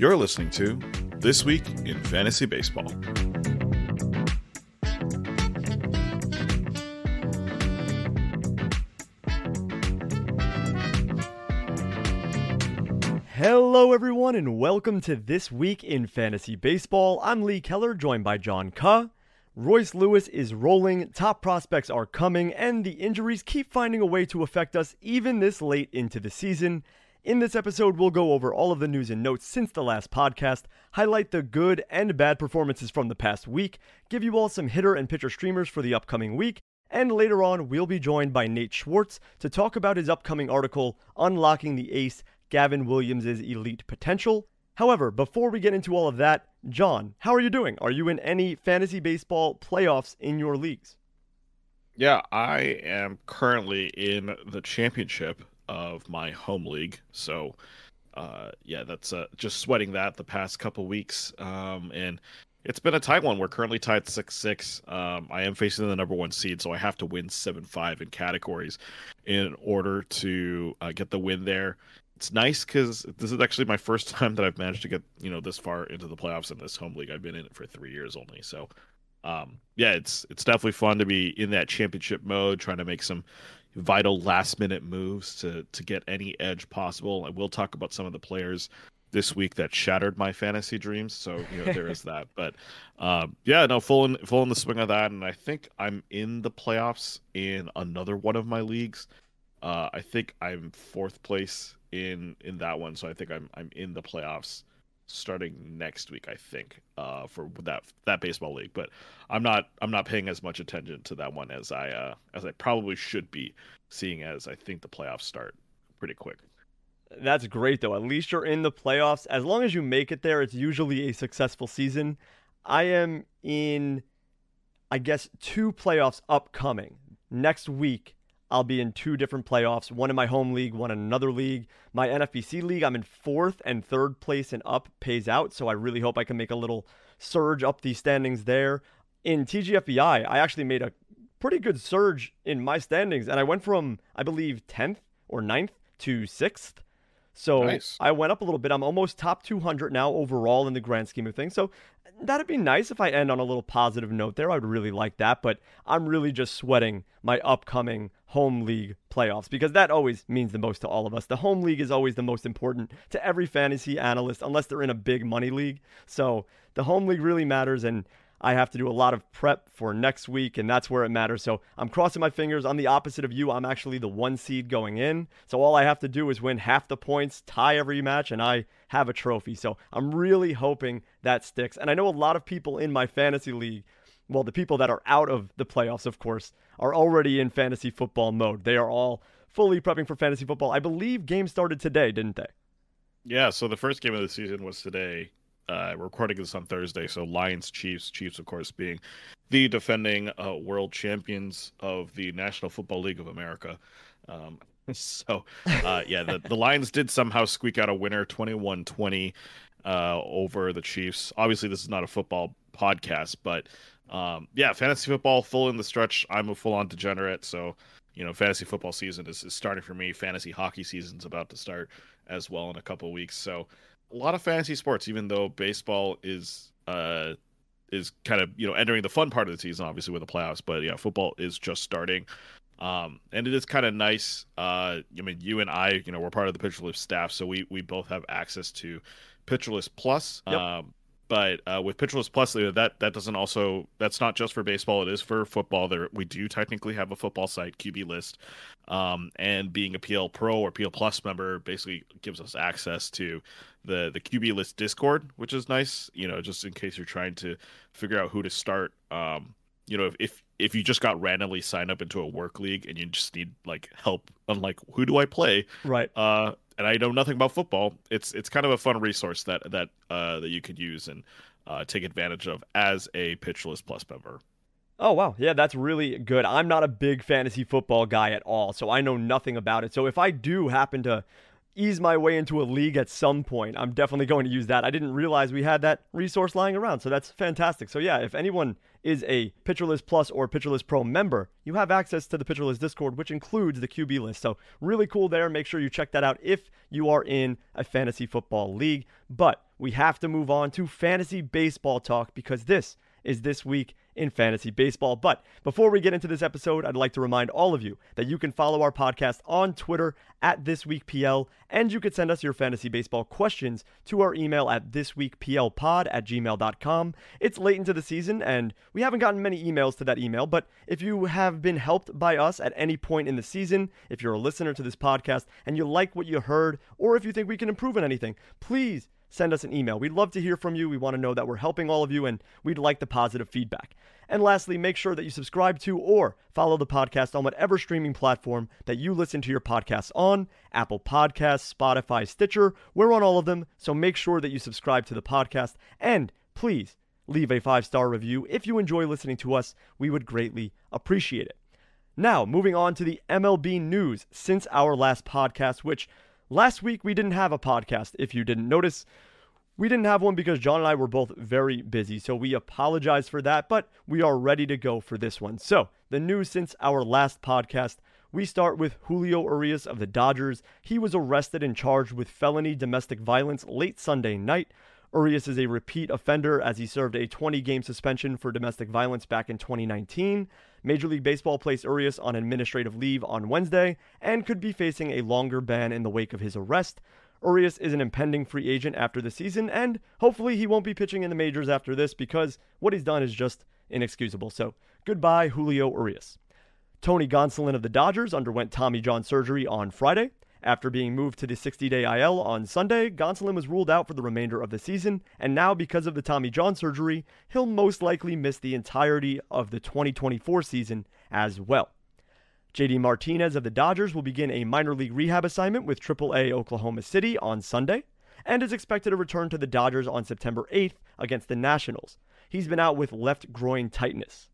You're listening to This Week in Fantasy Baseball. Hello, everyone, and welcome to This Week in Fantasy Baseball. I'm Lee Keller, joined by John Ke. Royce Lewis is rolling, top prospects are coming, and the injuries keep finding a way to affect us even this late into the season. In this episode, we'll go over all of the news and notes since the last podcast, highlight the good and bad performances from the past week, give you all some hitter and pitcher streamers for the upcoming week, and later on, we'll be joined by Nate Schwartz to talk about his upcoming article, Unlocking the Ace Gavin Williams' Elite Potential. However, before we get into all of that, John, how are you doing? Are you in any fantasy baseball playoffs in your leagues? Yeah, I am currently in the championship of my home league. So, uh, yeah, that's uh, just sweating that the past couple weeks. Um, and it's been a tight one. We're currently tied 6 6. Um, I am facing the number one seed, so I have to win 7 5 in categories in order to uh, get the win there. It's nice because this is actually my first time that I've managed to get you know this far into the playoffs in this home league. I've been in it for three years only, so um, yeah, it's it's definitely fun to be in that championship mode, trying to make some vital last minute moves to to get any edge possible. I will talk about some of the players this week that shattered my fantasy dreams. So you know there is that. But um, yeah, no, full in full in the swing of that, and I think I'm in the playoffs in another one of my leagues. Uh, I think I'm fourth place in in that one, so I think I'm I'm in the playoffs starting next week, I think, uh, for that that baseball league. But I'm not I'm not paying as much attention to that one as I uh, as I probably should be, seeing as I think the playoffs start pretty quick. That's great though. At least you're in the playoffs. As long as you make it there, it's usually a successful season. I am in I guess two playoffs upcoming. Next week I'll be in two different playoffs, one in my home league, one in another league. My NFBC league, I'm in fourth and third place and up pays out, so I really hope I can make a little surge up the standings there. In TGFBI, I actually made a pretty good surge in my standings, and I went from, I believe, 10th or 9th to 6th. So nice. I went up a little bit. I'm almost top 200 now overall in the grand scheme of things. So that'd be nice if I end on a little positive note there. I would really like that. But I'm really just sweating my upcoming home league playoffs because that always means the most to all of us. The home league is always the most important to every fantasy analyst, unless they're in a big money league. So the home league really matters. And I have to do a lot of prep for next week, and that's where it matters. So I'm crossing my fingers. I'm the opposite of you. I'm actually the one seed going in. So all I have to do is win half the points, tie every match, and I have a trophy. So I'm really hoping that sticks. And I know a lot of people in my fantasy league, well, the people that are out of the playoffs, of course, are already in fantasy football mode. They are all fully prepping for fantasy football. I believe games started today, didn't they? Yeah, so the first game of the season was today uh, recording this on Thursday, so Lions Chiefs. Chiefs, of course, being the defending uh, world champions of the National Football League of America. Um, so, uh, yeah, the, the Lions did somehow squeak out a winner 21 20 uh, over the Chiefs. Obviously, this is not a football podcast, but um, yeah, fantasy football full in the stretch. I'm a full on degenerate, so you know, fantasy football season is, is starting for me. Fantasy hockey season's about to start as well in a couple weeks. So, a lot of fantasy sports, even though baseball is uh is kind of you know entering the fun part of the season, obviously with the playoffs. But yeah, football is just starting. Um, and it is kind of nice. Uh, I mean, you and I, you know, we're part of the Pitcher List staff, so we we both have access to Pitcher List Plus. Yep. Um, but uh, with Pitcher List Plus, that that doesn't also that's not just for baseball. It is for football. There we do technically have a football site, QB List, um, and being a PL Pro or PL Plus member basically gives us access to the the QB List Discord, which is nice. You know, just in case you're trying to figure out who to start. Um, you know, if, if if you just got randomly signed up into a work league and you just need like help on like who do I play, Right. uh, and I know nothing about football, it's it's kind of a fun resource that that uh, that you could use and uh, take advantage of as a Pitcher List Plus member. Oh, wow. Yeah, that's really good. I'm not a big fantasy football guy at all, so I know nothing about it. So if I do happen to ease my way into a league at some point, I'm definitely going to use that. I didn't realize we had that resource lying around, so that's fantastic. So yeah, if anyone is a Pitcher List Plus or Pitcher List Pro member, you have access to the Pitcher List Discord, which includes the QB list. So really cool there. Make sure you check that out if you are in a fantasy football league. But we have to move on to fantasy baseball talk because this is this week in fantasy baseball. But before we get into this episode, I'd like to remind all of you that you can follow our podcast on Twitter at ThisWeekPL, and you could send us your fantasy baseball questions to our email at thisweekplpod at gmail.com. It's late into the season, and we haven't gotten many emails to that email, but if you have been helped by us at any point in the season, if you're a listener to this podcast and you like what you heard, or if you think we can improve on anything, please send us an email. We'd love to hear from you. We want to know that we're helping all of you and we'd like the positive feedback. And lastly, make sure that you subscribe to or follow the podcast on whatever streaming platform that you listen to your podcasts on Apple Podcasts, Spotify, Stitcher. We're on all of them. So make sure that you subscribe to the podcast and please leave a five star review. If you enjoy listening to us, we would greatly appreciate it. Now, moving on to the MLB news since our last podcast, which last week we didn't have a podcast, if you didn't notice. We didn't have one because John and I were both very busy, so we apologize for that, but we are ready to go for this one. So, the news since our last podcast we start with Julio Urias of the Dodgers. He was arrested and charged with felony domestic violence late Sunday night. Urias is a repeat offender as he served a 20 game suspension for domestic violence back in 2019. Major League Baseball placed Urias on administrative leave on Wednesday and could be facing a longer ban in the wake of his arrest. Urias is an impending free agent after the season, and hopefully he won't be pitching in the majors after this because what he's done is just inexcusable. So, goodbye, Julio Urias. Tony Gonsolin of the Dodgers underwent Tommy John surgery on Friday. After being moved to the 60 day IL on Sunday, Gonsolin was ruled out for the remainder of the season, and now, because of the Tommy John surgery, he'll most likely miss the entirety of the 2024 season as well. JD Martinez of the Dodgers will begin a minor league rehab assignment with AAA Oklahoma City on Sunday and is expected to return to the Dodgers on September 8th against the Nationals. He's been out with left groin tightness.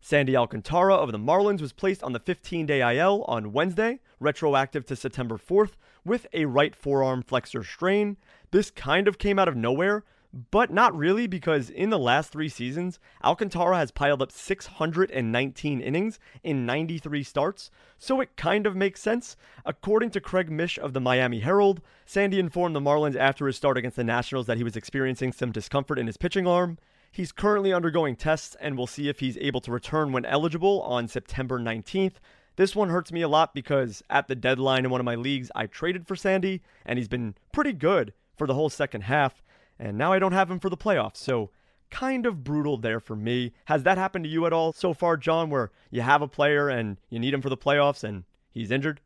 Sandy Alcantara of the Marlins was placed on the 15 day IL on Wednesday, retroactive to September 4th, with a right forearm flexor strain. This kind of came out of nowhere, but not really because in the last three seasons, Alcantara has piled up 619 innings in 93 starts, so it kind of makes sense. According to Craig Mish of the Miami Herald, Sandy informed the Marlins after his start against the Nationals that he was experiencing some discomfort in his pitching arm. He's currently undergoing tests and we'll see if he's able to return when eligible on September 19th. This one hurts me a lot because at the deadline in one of my leagues, I traded for Sandy and he's been pretty good for the whole second half. And now I don't have him for the playoffs. So kind of brutal there for me. Has that happened to you at all so far, John, where you have a player and you need him for the playoffs and he's injured?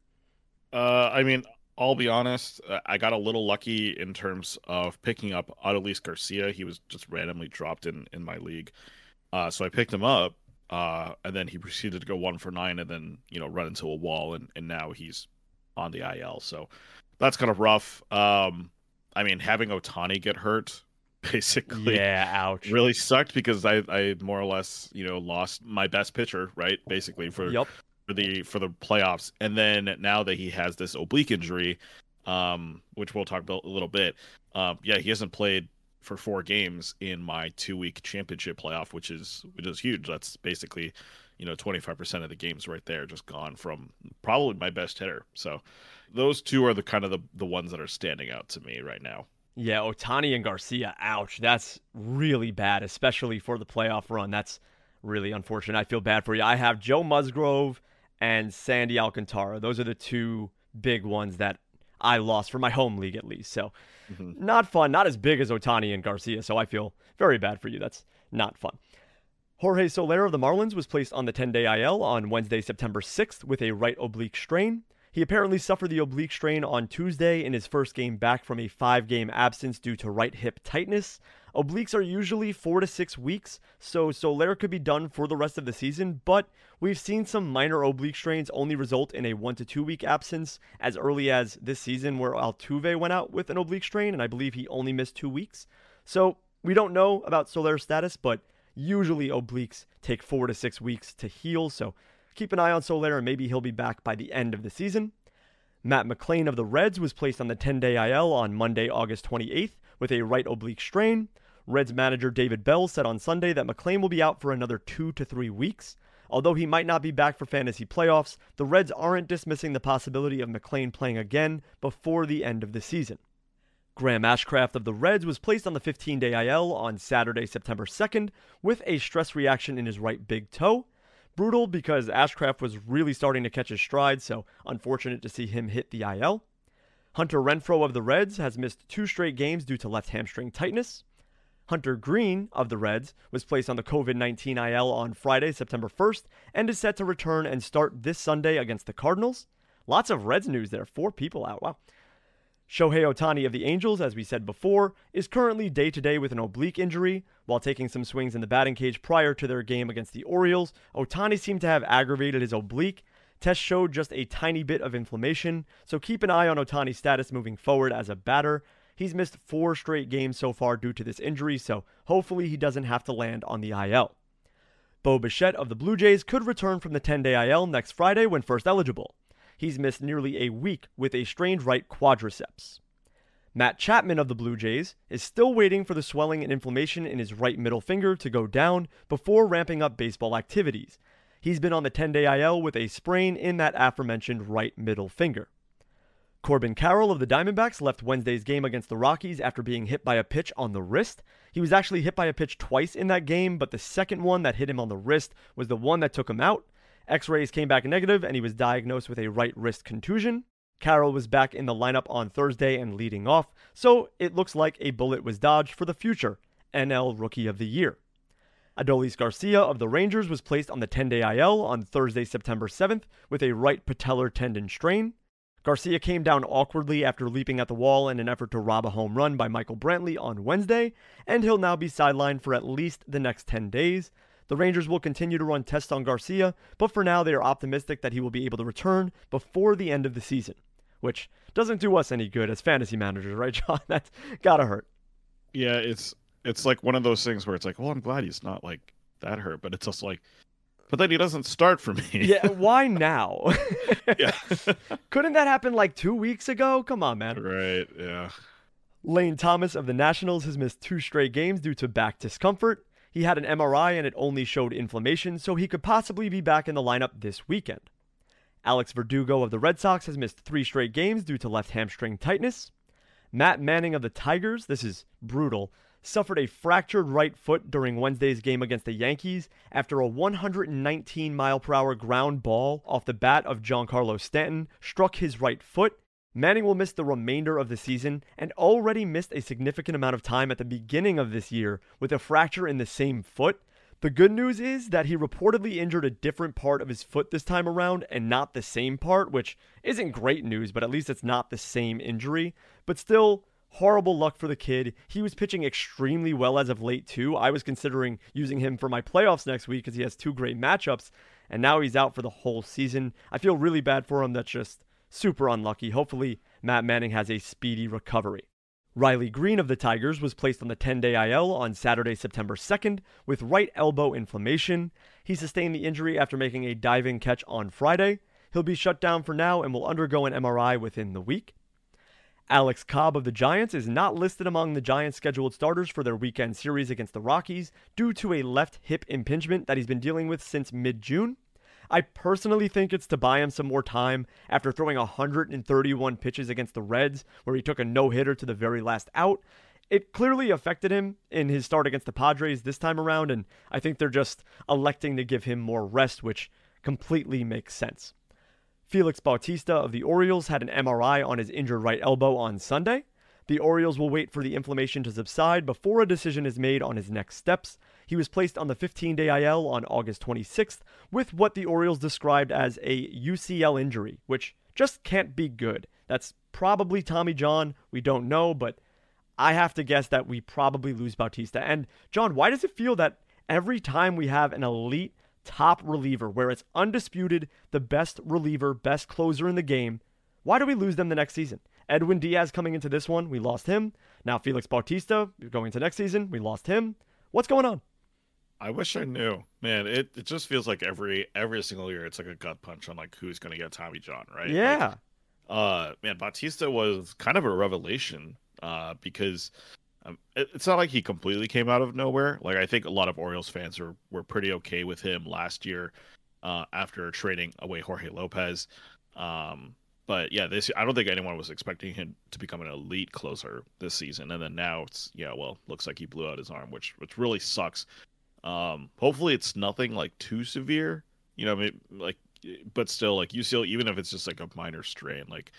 Uh, I mean, I'll be honest. uh, I got a little lucky in terms of picking up Adolis Garcia. He was just randomly dropped in in my league, uh, so I picked him up, uh, and then he proceeded to go one for nine, and then you know run into a wall, and and now he's on the IL. So that's kind of rough. Um, I mean, having Ohtani get hurt basically Yeah, ouch. really sucked because I I more or less you know lost my best pitcher right basically for Yep. For the for the playoffs and then now that he has this oblique injury um which we'll talk about a little bit um yeah he hasn't played for four games in my two week championship playoff which is which is huge that's basically you know 25% of the games right there just gone from probably my best hitter so those two are the kind of the, the ones that are standing out to me right now Yeah, Ohtani and Garcia, ouch. That's really bad, especially for the playoff run. That's really unfortunate. I feel bad for you. I have Joe Musgrove and Sandy Alcantara. Those are the two big ones that I lost for my home league, at least. So, mm-hmm. not fun. Not as big as Ohtani and Garcia. So, I feel very bad for you. That's not fun. Jorge Soler of the Marlins was placed on the 10 day IL on Wednesday, September 6th with a right oblique strain. He apparently suffered the oblique strain on Tuesday in his first game back from a five game absence due to right hip tightness. Obliques are usually four to six weeks, so Soler could be done for the rest of the season, but we've seen some minor oblique strains only result in a one to two week absence as early as this season, where Altuve went out with an oblique strain, and I believe he only missed two weeks. So we don't know about Soler's status, but Usually, obliques take four to six weeks to heal, so keep an eye on Soler and maybe he'll be back by the end of the season. Matt McLain of the Reds was placed on the 10 day IL on Monday, August 28th with a right oblique strain. Reds manager David Bell said on Sunday that McLain will be out for another two to three weeks. Although he might not be back for fantasy playoffs, the Reds aren't dismissing the possibility of McLain playing again before the end of the season. Graham Ashcraft of the Reds was placed on the 15 day IL on Saturday, September 2nd, with a stress reaction in his right big toe. Brutal because Ashcraft was really starting to catch his stride, so unfortunate to see him hit the IL. Hunter Renfroe of the Reds has missed two straight games due to left hamstring tightness. Hunter Greene of the Reds was placed on the COVID 19 IL on Friday, September 1st, and is set to return and start this Sunday against the Cardinals. Lots of Reds news there. Four people out. Wow. Shohei Ohtani of the Angels, as we said before, is currently day to day with an oblique injury. While taking some swings in the batting cage prior to their game against the Orioles, Ohtani seemed to have aggravated his oblique. Tests showed just a tiny bit of inflammation, so keep an eye on Ohtani's status moving forward as a batter. He's missed four straight games so far due to this injury, so hopefully he doesn't have to land on the IL. Bo Bichette of the Blue Jays could return from the 10 day IL next Friday when first eligible he's missed nearly a week with a strained right quadriceps. Matt Chapman of the Blue Jays is still waiting for the swelling and inflammation in his right middle finger to go down before ramping up baseball activities. He's been on the 10 day IL with a sprain in that aforementioned right middle finger. Corbin Carroll of the Diamondbacks left Wednesday's game against the Rockies after being hit by a pitch on the wrist. He was actually hit by a pitch twice in that game, but the second one that hit him on the wrist was the one that took him out. X rays came back negative, and he was diagnosed with a right wrist contusion. Carroll was back in the lineup on Thursday and leading off, so it looks like a bullet was dodged for the future NL Rookie of the Year. Adolis Garcia of the Rangers was placed on the 10 day IL on Thursday, September 7th, with a right patellar tendon strain. Garcia came down awkwardly after leaping at the wall in an effort to rob a home run by Michael Brantley on Wednesday, and he'll now be sidelined for at least the next 10 days. The Rangers will continue to run tests on Garcia, but for now they are optimistic that he will be able to return before the end of the season, which doesn't do us any good as fantasy managers, right, John? That's gotta hurt. Yeah, it's it's like one of those things where it's like, well, I'm glad he's not like that hurt, but it's also like, but then he doesn't start for me. yeah, why now? yeah. Couldn't that happen like two weeks ago? Come on, man. Right, yeah. Lane Thomas of the Nationals has missed two straight games due to back discomfort. He had an MRI and it only showed inflammation, so he could possibly be back in the lineup this weekend. Alex Verdugo of the Red Sox has missed three straight games due to left hamstring tightness. Matt Manning of the Tigers, this is brutal, suffered a fractured right foot during Wednesday's game against the Yankees after a 119 mile per hour ground ball off the bat of Giancarlo Stanton struck his right foot Manning will miss the remainder of the season and already missed a significant amount of time at the beginning of this year with a fracture in the same foot. The good news is that he reportedly injured a different part of his foot this time around and not the same part, which isn't great news, but at least it's not the same injury. But still, horrible luck for the kid. He was pitching extremely well as of late, too. I was considering using him for my playoffs next week because he has two great matchups, and now he's out for the whole season. I feel really bad for him. That's just super unlucky. Hopefully, Matt Manning has a speedy recovery. Riley Greene of the Tigers was placed on the 10 day IL on Saturday, September 2nd, with right elbow inflammation. He sustained the injury after making a diving catch on Friday. He'll be shut down for now and will undergo an MRI within the week. Alex Cobb of the Giants is not listed among the Giants' scheduled starters for their weekend series against the Rockies due to a left hip impingement that he's been dealing with since mid June. I personally think it's to buy him some more time after throwing 131 pitches against the Reds, where he took a no hitter to the very last out. It clearly affected him in his start against the Padres this time around, and I think they're just electing to give him more rest, which completely makes sense. Felix Bautista of the Orioles had an MRI on his injured right elbow on Sunday. The Orioles will wait for the inflammation to subside before a decision is made on his next steps. He was placed on the 15 day IL on August 26th with what the Orioles described as a UCL injury, which just can't be good. That's probably Tommy John. We don't know, but I have to guess that we probably lose Bautista. And John, why does it feel that every time we have an elite top reliever where it's undisputed the best reliever, best closer in the game, why do we lose them the next season? Edwin Diaz coming into this one, we lost him. Now Felix Bautista going into next season, we lost him. What's going on? I wish I knew. Man, it, it just feels like every every single year it's like a gut punch on like who's gonna get Tommy John, right? Yeah. Like, uh man, Bautista was kind of a revelation, uh, because um, it, it's not like he completely came out of nowhere. Like I think a lot of Orioles fans were were pretty okay with him last year, uh, after trading away Jorge Lopez. Um, but yeah, this I don't think anyone was expecting him to become an elite closer this season, and then now it's yeah, well, looks like he blew out his arm, which which really sucks. Um, hopefully it's nothing like too severe, you know, I mean, like, but still, like UCL, even if it's just like a minor strain, like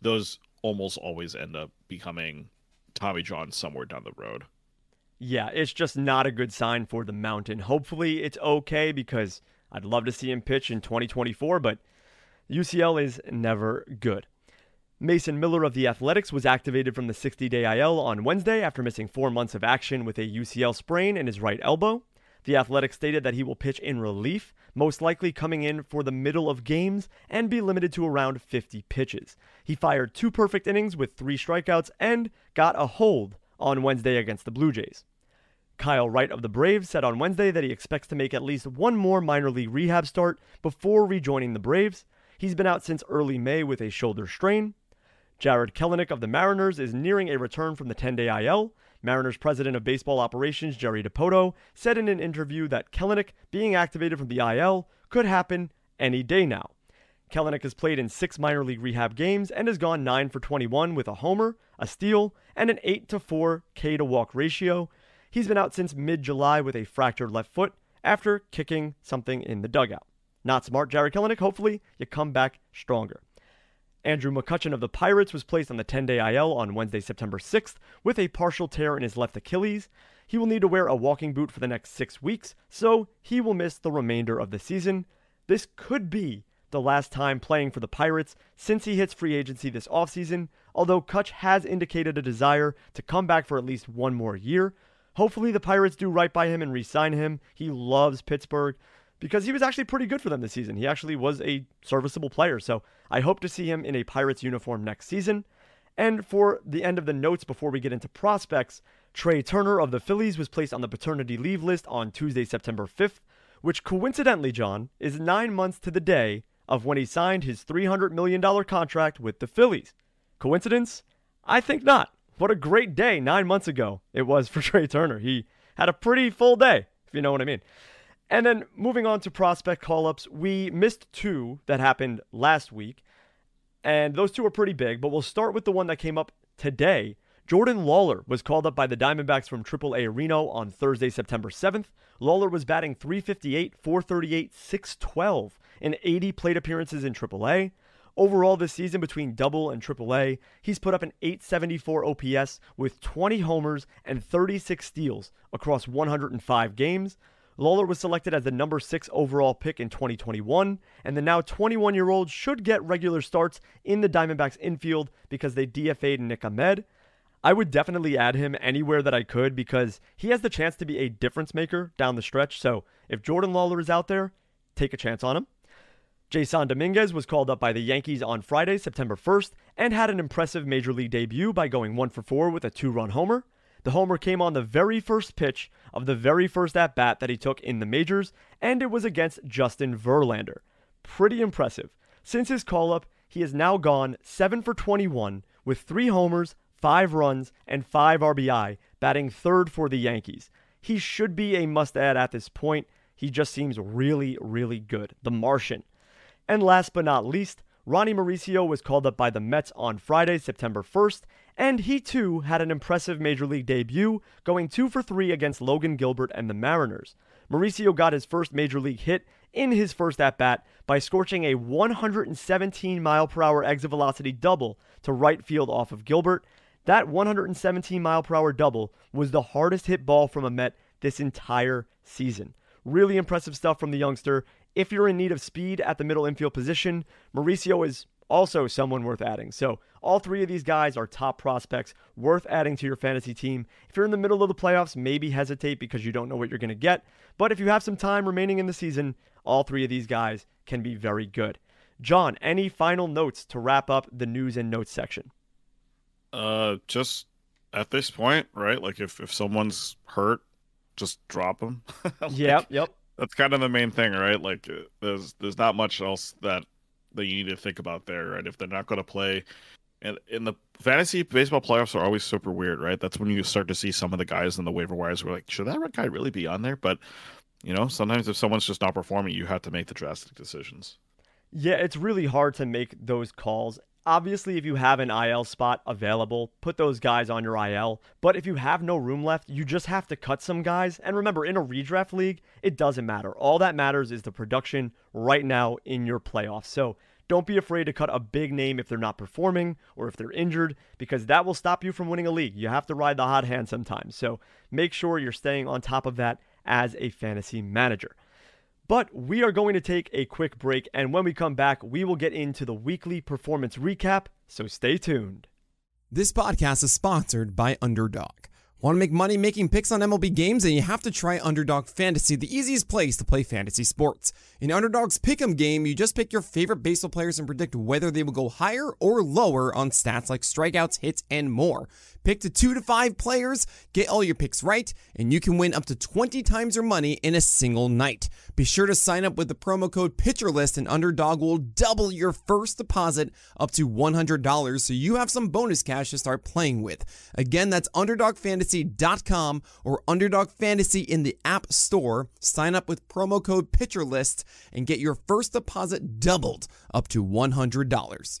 those almost always end up becoming Tommy John somewhere down the road. Yeah, it's just not a good sign for the Mountain. Hopefully it's okay because I'd love to see him pitch in 2024, but UCL is never good. Mason Miller of the Athletics was activated from the 60 day IL on Wednesday after missing four months of action with a UCL sprain in his right elbow. The Athletics stated that he will pitch in relief, most likely coming in for the middle of games and be limited to around 50 pitches. He fired two perfect innings with three strikeouts and got a hold on Wednesday against the Blue Jays. Kyle Wright of the Braves said on Wednesday that he expects to make at least one more minor league rehab start before rejoining the Braves. He's been out since early May with a shoulder strain. Jarred Kelenic of the Mariners is nearing a return from the 10 day IL. Mariners president of baseball operations Jerry Dipoto said in an interview that Kelenic being activated from the IL could happen any day now. Kelenic has played in six minor league rehab games and has gone 9 for 21 with a homer, a steal, and an 8 to 4 K to walk ratio. He's been out since mid July with a fractured left foot after kicking something in the dugout. Not smart, Jerry Kelenic. Hopefully, you come back stronger. Andrew McCutchen of the Pirates was placed on the 10 day IL on Wednesday, September 6th, with a partial tear in his left Achilles. He will need to wear a walking boot for the next six weeks, so he will miss the remainder of the season. This could be the last time playing for the Pirates since he hits free agency this offseason, although Kutch has indicated a desire to come back for at least one more year. Hopefully, the Pirates do right by him and re sign him. He loves Pittsburgh because he was actually pretty good for them this season. He actually was a serviceable player. So I hope to see him in a Pirates uniform next season. And for the end of the notes before we get into prospects, Trea Turner of the Phillies was placed on the paternity leave list on Tuesday, September 5th, which coincidentally, John, is nine months to the day of when he signed his $300 million contract with the Phillies. Coincidence? I think not. What a great day nine months ago it was for Trea Turner. He had a pretty full day, if you know what I mean. And then moving on to prospect call ups, we missed two that happened last week. And those two are pretty big, but we'll start with the one that came up today. Jordan Lawlar was called up by the Diamondbacks from AAA Reno on Thursday, September 7th. Lawlar was batting 358, 438, 612 in 80 plate appearances in AAA. Overall, this season between double and AAA, he's put up an 874 OPS with 20 homers and 36 steals across 105 games. Lawlar was selected as the number six overall pick in 2021, and the now 21 year old should get regular starts in the Diamondbacks infield because they DFA'd Nick Ahmed. I would definitely add him anywhere that I could because he has the chance to be a difference maker down the stretch. So if Jordan Lawlar is out there, take a chance on him. Jasson Dominguez was called up by the Yankees on Friday, September 1st, and had an impressive major league debut by going 1 for 4 with a two run homer. The homer came on the very first pitch of the very first at bat that he took in the majors, and it was against Justin Verlander. Pretty impressive. Since his call up, he has now gone 7 for 21 with 3 homers, 5 runs, and 5 RBI, batting third for the Yankees. He should be a must add at this point. He just seems really, really good. The Martian. And last but not least, Ronny Mauricio was called up by the Mets on Friday, September 1st, and he too had an impressive major league debut, going 2 for 3 against Logan Gilbert and the Mariners. Mauricio got his first major league hit in his first at bat by scorching a 117 mile per hour exit velocity double to right field off of Gilbert. That 117 mile per hour double was the hardest hit ball from a Met this entire season. Really impressive stuff from the youngster. If you're in need of speed at the middle infield position, Mauricio is also someone worth adding. So, all three of these guys are top prospects worth adding to your fantasy team. If you're in the middle of the playoffs, maybe hesitate because you don't know what you're going to get. But if you have some time remaining in the season, all three of these guys can be very good. John, any final notes to wrap up the news and notes section? Uh, just at this point, right? Like if if someone's hurt, just drop them. like, yep, yep. That's kind of the main thing, right? Like uh, there's there's not much else that that you need to think about there, right? If they're not going to play, and in the fantasy baseball playoffs are always super weird, right? That's when you start to see some of the guys in the waiver wires were like, should that guy really be on there? But you know, sometimes if someone's just not performing, you have to make the drastic decisions. Yeah, it's really hard to make those calls. Obviously, if you have an IL spot available, put those guys on your IL. But if you have no room left, you just have to cut some guys. And remember, in a redraft league, it doesn't matter. All that matters is the production right now in your playoffs. So don't be afraid to cut a big name if they're not performing or if they're injured, because that will stop you from winning a league. You have to ride the hot hand sometimes. So make sure you're staying on top of that as a fantasy manager. But we are going to take a quick break, and when we come back, we will get into the weekly performance recap, so stay tuned. This podcast is sponsored by Underdog. Want to make money making picks on MLB games? And you have to try Underdog Fantasy, the easiest place to play fantasy sports. In Underdog's Pick'em game, you just pick your favorite baseball players and predict whether they will go higher or lower on stats like strikeouts, hits, and more. Pick to two to five players, get all your picks right, and you can win up to 20 times your money in a single night. Be sure to sign up with the promo code PitcherList, and Underdog will double your first deposit up to $100 so you have some bonus cash to start playing with. Again, that's UnderdogFantasy.com or Underdog Fantasy in the App Store. Sign up with promo code PitcherList and get your first deposit doubled up to $100.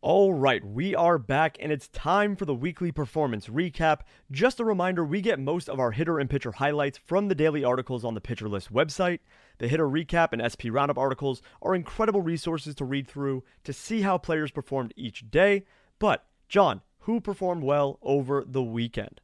All right, we are back and it's time for the weekly performance recap. Just a reminder, we get most of our hitter and pitcher highlights from the daily articles on the Pitcher List website. The hitter recap and SP roundup articles are incredible resources to read through to see how players performed each day. But, John, who performed well over the weekend?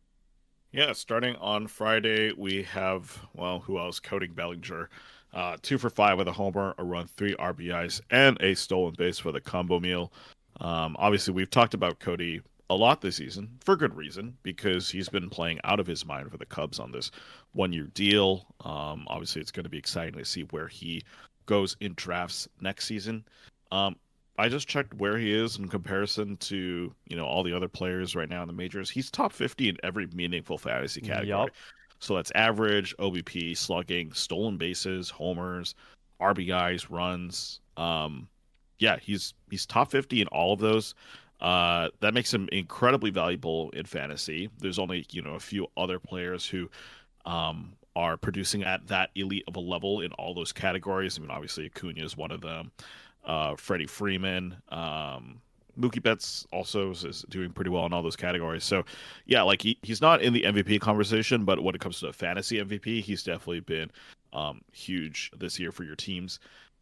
Yeah, starting on Friday, we have, well, who else? Cody Bellinger. Uh, two for five with a homer, a run, three RBIs, and a stolen base for the combo meal. Um, obviously, we've talked about Cody a lot this season for good reason because he's been playing out of his mind for the Cubs on this one year deal. Um, obviously, it's going to be exciting to see where he goes in drafts next season. Um, I just checked where he is in comparison to you know all the other players right now in the majors. He's top fifty in every meaningful fantasy category. Yep. So that's average, OBP, slugging, stolen bases, homers, RBIs, runs. Um, yeah, he's he's top 50 in all of those. Uh, that makes him incredibly valuable in fantasy. There's only you know a few other players who um, are producing at that elite of a level in all those categories. I mean, obviously Acuna is one of them. Uh, Freddie Freeman, um, Mookie Betts also is doing pretty well in all those categories. So, yeah, like he, he's not in the MVP conversation, but when it comes to fantasy MVP, he's definitely been um, huge this year for your teams.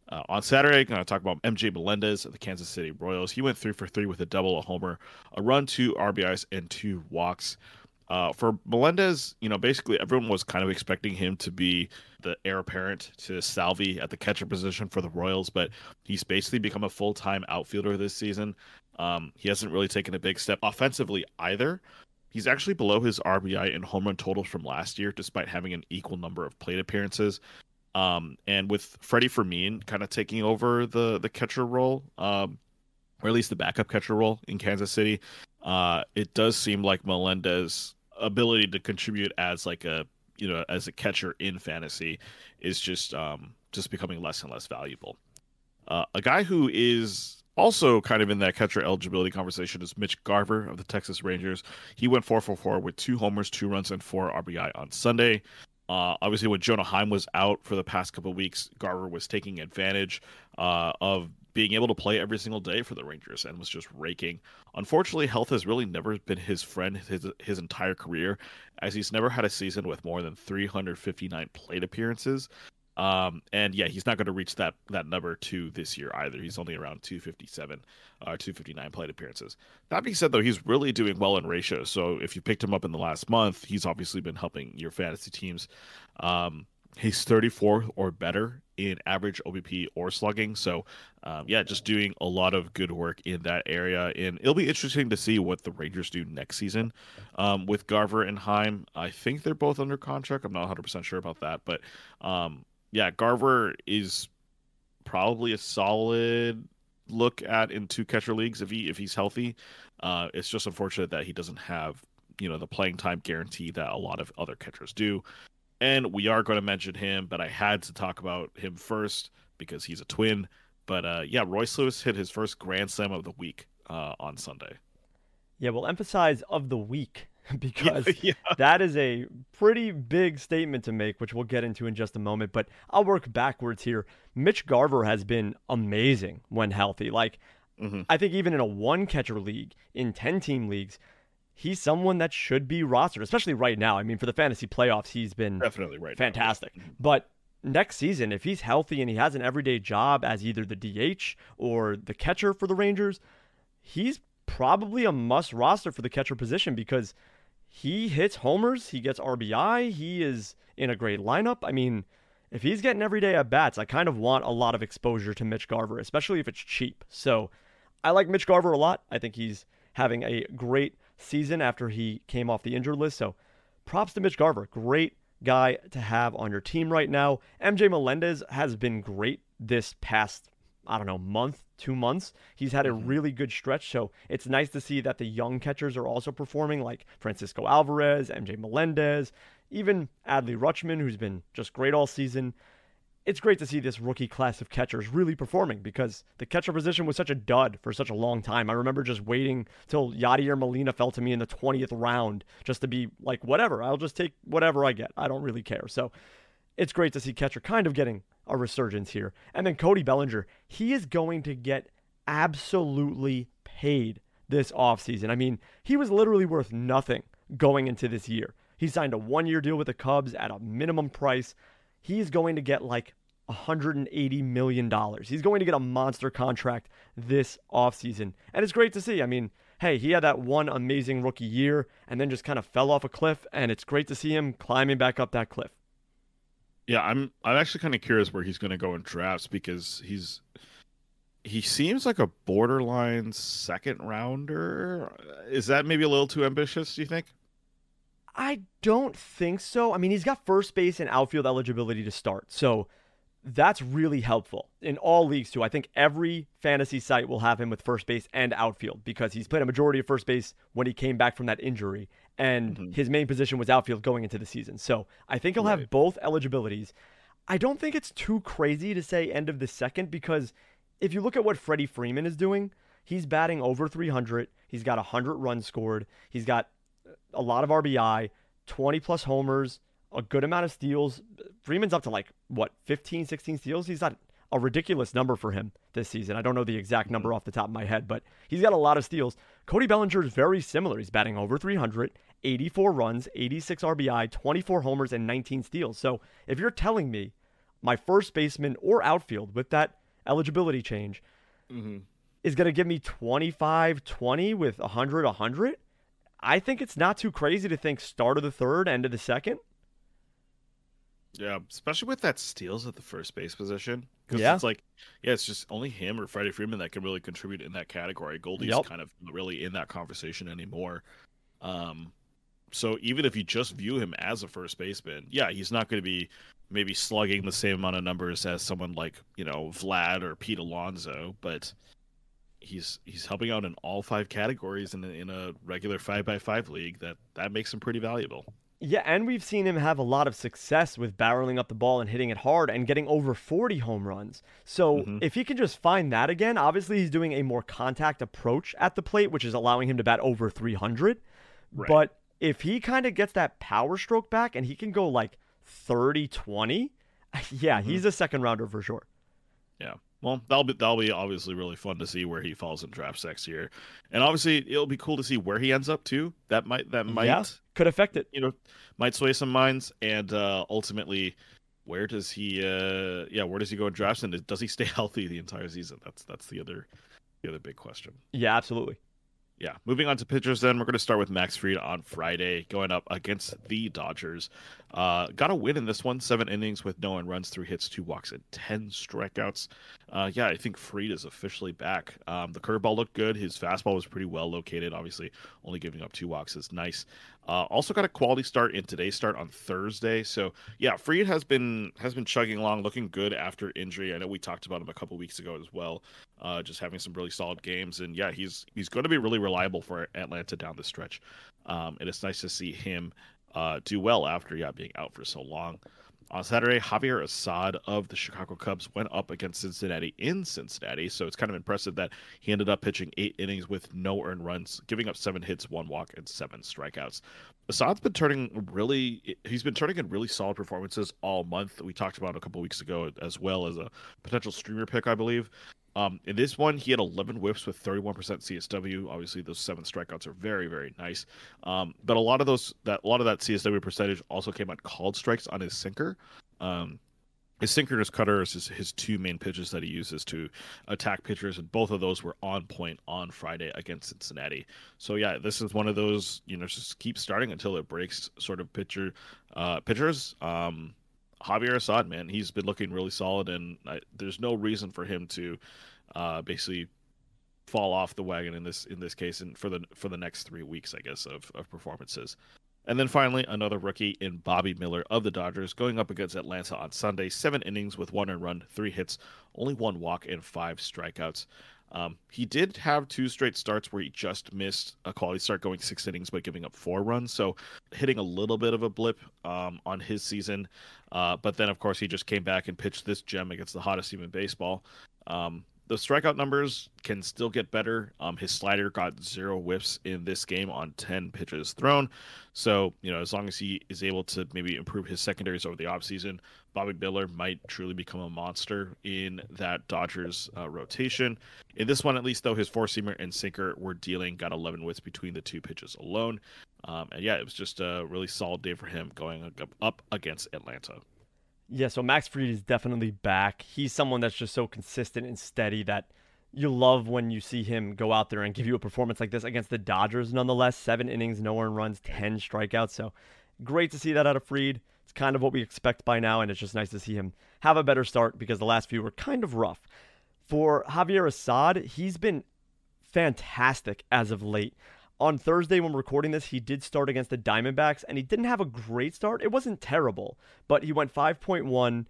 Uh, on Saturday, I'm going to talk about MJ Melendez of the Kansas City Royals. He went three for three with a double, a homer, a run, two RBIs, and two walks. Uh, for Melendez, you know, basically everyone was kind of expecting him to be the heir apparent to Salvy at the catcher position for the Royals, but he's basically become a full time outfielder this season. Um, he hasn't really taken a big step offensively either. He's actually below his RBI and home run totals from last year, despite having an equal number of plate appearances. Um, and with Freddy Fermin kind of taking over the the catcher role, um, or at least the backup catcher role in Kansas City, uh, it does seem like Melendez' ability to contribute as like a you know as a catcher in fantasy is just um, just becoming less and less valuable. Uh, a guy who is also kind of in that catcher eligibility conversation is Mitch Garver of the Texas Rangers. He went 4 for 4 with two homers, two runs, and four RBI on Sunday. Uh, obviously, when Jonah Heim was out for the past couple weeks, Garver was taking advantage uh, of being able to play every single day for the Rangers and was just raking. Unfortunately, health has really never been his friend his his entire career, as he's never had a season with more than 359 plate appearances. Um, and yeah, he's not going to reach that that number two this year either. He's only around 257 or uh, 259 plate appearances. That being said, though, he's really doing well in ratio. So if you picked him up in the last month, he's obviously been helping your fantasy teams. Um, he's 34 or better in average OBP or slugging. So, um, yeah, just doing a lot of good work in that area. And it'll be interesting to see what the Rangers do next season um, with Garver and Heim. I think they're both under contract. I'm not 100% sure about that. But um, yeah, Garver is probably a solid look at in two catcher leagues if he if he's healthy. Uh, it's just unfortunate that he doesn't have you know the playing time guarantee that a lot of other catchers do. And we are going to mention him, but I had to talk about him first because he's a twin. But uh, yeah, Royce Lewis hit his first Grand Slam of the week uh, on Sunday. Yeah, we'll emphasize of the week because yeah, yeah. that is a pretty big statement to make, which we'll get into in just a moment. But I'll work backwards here. Mitch Garver has been amazing when healthy. Like, mm-hmm. I think even in a one catcher league, in 10 team leagues, he's someone that should be rostered, especially right now. I mean, for the fantasy playoffs, he's been definitely right fantastic. Now. But next season, if he's healthy and he has an everyday job as either the DH or the catcher for the Rangers, he's probably a must roster for the catcher position because he hits homers, he gets RBI, he is in a great lineup. I mean, if he's getting everyday at bats, I kind of want a lot of exposure to Mitch Garver, especially if it's cheap. So I like Mitch Garver a lot. I think he's having a great season after he came off the injured list. So props to Mitch Garver. Great guy to have on your team right now. MJ Melendez has been great this past I don't know, month, two months. He's had a mm-hmm. really good stretch. So it's nice to see that the young catchers are also performing, like Francisco Alvarez, MJ Melendez, even Adley Rutschman, who's been just great all season. It's great to see this rookie class of catchers really performing because the catcher position was such a dud for such a long time. I remember just waiting till Yadier Molina fell to me in the 20th round just to be like, whatever, I'll just take whatever I get. I don't really care. So it's great to see catcher kind of getting a resurgence here. And then Cody Bellinger, he is going to get absolutely paid this offseason. I mean, he was literally worth nothing going into this year. He signed a one year deal with the Cubs at a minimum price. He's going to get like $180 million. He's going to get a monster contract this offseason. And it's great to see. I mean, hey, he had that one amazing rookie year and then just kind of fell off a cliff. And it's great to see him climbing back up that cliff. Yeah, I'm I'm actually kind of curious where he's going to go in drafts because he's he seems like a borderline second rounder. Is that maybe a little too ambitious, do you think? I don't think so. I mean, he's got first base and outfield eligibility to start. So that's really helpful in all leagues too. I think every fantasy site will have him with first base and outfield because he's played a majority of first base when he came back from that injury and mm-hmm. his main position was outfield going into the season. So I think he'll right. have both eligibilities. I don't think it's too crazy to say end of the second because if you look at what Freddie Freeman is doing, he's batting over 300. He's got 100 runs scored. He's got a lot of RBI, 20 plus homers, a good amount of steals. Freeman's up to like, what, 15, 16 steals? He's not a ridiculous number for him this season. I don't know the exact number mm-hmm. off the top of my head, but he's got a lot of steals. Cody Bellinger is very similar. He's batting over 300, 84 runs, 86 RBI, 24 homers, and 19 steals. So if you're telling me my first baseman or outfield with that eligibility change mm-hmm. is going to give me 25 20 with 100 100, I think it's not too crazy to think start of the third, end of the second. Yeah, especially with that steals at the first base position. Because yeah. it's like, yeah, it's just only him or Freddie Freeman that can really contribute in that category. Goldie's yep. kind of really in that conversation anymore. Um, so even if you just view him as a first baseman, yeah, he's not going to be maybe slugging the same amount of numbers as someone like you know Vlad or Pete Alonso, but he's he's helping out in all five categories in a, in a regular five by five league. That that makes him pretty valuable. Yeah, and we've seen him have a lot of success with barreling up the ball and hitting it hard and getting over 40 home runs. So mm-hmm. if he can just find that again, obviously he's doing a more contact approach at the plate, which is allowing him to bat over 300. Right. But if he kind of gets that power stroke back and he can go like 30 20, yeah, mm-hmm. he's a second rounder for sure. Yeah. Well, that'll be that'll be obviously really fun to see where he falls in drafts next year, and obviously it'll be cool to see where he ends up too. That might that might yeah, could affect it. You know, might sway some minds, and uh, ultimately, where does he? Uh, yeah, where does he go in drafts, and does he stay healthy the entire season? That's that's the other the other big question. Yeah, absolutely. Yeah, moving on to pitchers. Then we're going to start with Max Fried on Friday, going up against the Dodgers. Uh, got a win in this one, seven innings with no one runs, three hits, two walks, and ten strikeouts. Uh, yeah, I think Fried is officially back. Um, the curveball looked good. His fastball was pretty well located. Obviously, only giving up two walks is nice. Uh, also got a quality start in today's start on Thursday. So yeah, Fried has been has been chugging along, looking good after injury. I know we talked about him a couple weeks ago as well, uh, just having some really solid games. And yeah, he's he's going to be really reliable for Atlanta down the stretch. Um, and it's nice to see him uh, do well after yeah being out for so long. On Saturday, Javier Assad of the Chicago Cubs went up against Cincinnati in Cincinnati. So it's kind of impressive that he ended up pitching eight innings with no earned runs, giving up seven hits, one walk, and seven strikeouts. Assad's been turning really, he's been turning in really solid performances all month. We talked about a couple weeks ago as well as a potential streamer pick, I believe. Um, in this one, he had 11 whiffs with 31% CSW. Obviously, those seven strikeouts are very, very nice. Um, but a lot of those, that a lot of that CSW percentage also came on called strikes on his sinker. Um, his his cutter is his, his, two main pitches that he uses to attack pitchers, and both of those were on point on Friday against Cincinnati. So yeah, this is one of those you know just keep starting until it breaks sort of pitcher uh, pitchers. Um, Javier Assad, man, he's been looking really solid, and I, there's no reason for him to uh, basically fall off the wagon in this in this case, and for the for the next three weeks, I guess, of of performances. And then finally, another rookie in Bobby Miller of the Dodgers going up against Atlanta on Sunday. Seven innings with one run, three hits, only one walk, and five strikeouts. Um, he did have two straight starts where he just missed a quality start, going six innings but giving up four runs. So hitting a little bit of a blip um, on his season. Uh, but then, of course, he just came back and pitched this gem against the hottest team in baseball. Um, the strikeout numbers can still get better. Um, his slider got zero whiffs in this game on 10 pitches thrown. So, you know, as long as he is able to maybe improve his secondaries over the offseason, Bobby Miller might truly become a monster in that Dodgers uh, rotation. In this one, at least, though, his four seamer and sinker were dealing, got 11 whiffs between the two pitches alone. Um, and yeah, it was just a really solid day for him going up against Atlanta. Yeah, so Max Fried is definitely back. He's someone that's just so consistent and steady that you love when you see him go out there and give you a performance like this against the Dodgers, nonetheless. Seven innings, no earned runs, 10 strikeouts. So great to see that out of Fried. It's kind of what we expect by now, and it's just nice to see him have a better start because the last few were kind of rough. For Javier Assad, he's been fantastic as of late on Thursday when recording this, he did start against the Diamondbacks and he didn't have a great start. It wasn't terrible, but he went 5.1.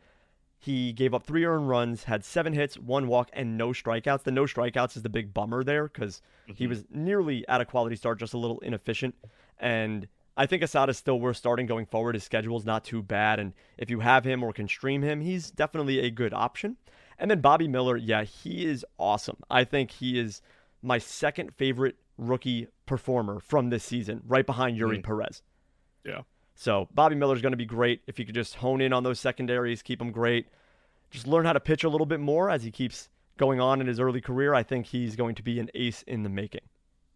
He gave up three earned runs, had seven hits, one walk, and no strikeouts. The no strikeouts is the big bummer there because mm-hmm. he was nearly at a quality start, just a little inefficient. And I think Assad is still worth starting going forward. His schedule is not too bad. And if you have him or can stream him, he's definitely a good option. And then Bobby Miller, yeah, he is awesome. I think he is my second favorite rookie performer from this season, right behind Eury mm. Perez. Yeah. So Bobby Miller's going to be great if you could just hone in on those secondaries, keep them great, just learn how to pitch a little bit more as he keeps going on in his early career. I think he's going to be an ace in the making.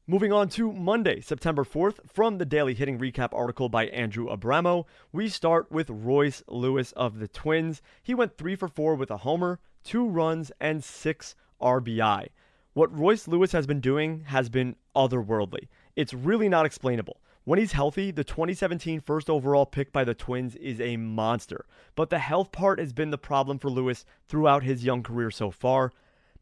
Moving on to Monday, September 4th, from the Daily Hitting Recap article by Andrew Abramo, we start with Royce Lewis of the Twins. He went 3 for 4 with a homer, 2 runs, and 6 RBI. What Royce Lewis has been doing has been otherworldly. It's really not explainable. When he's healthy, the 2017 first overall pick by the Twins is a monster. But the health part has been the problem for Lewis throughout his young career so far.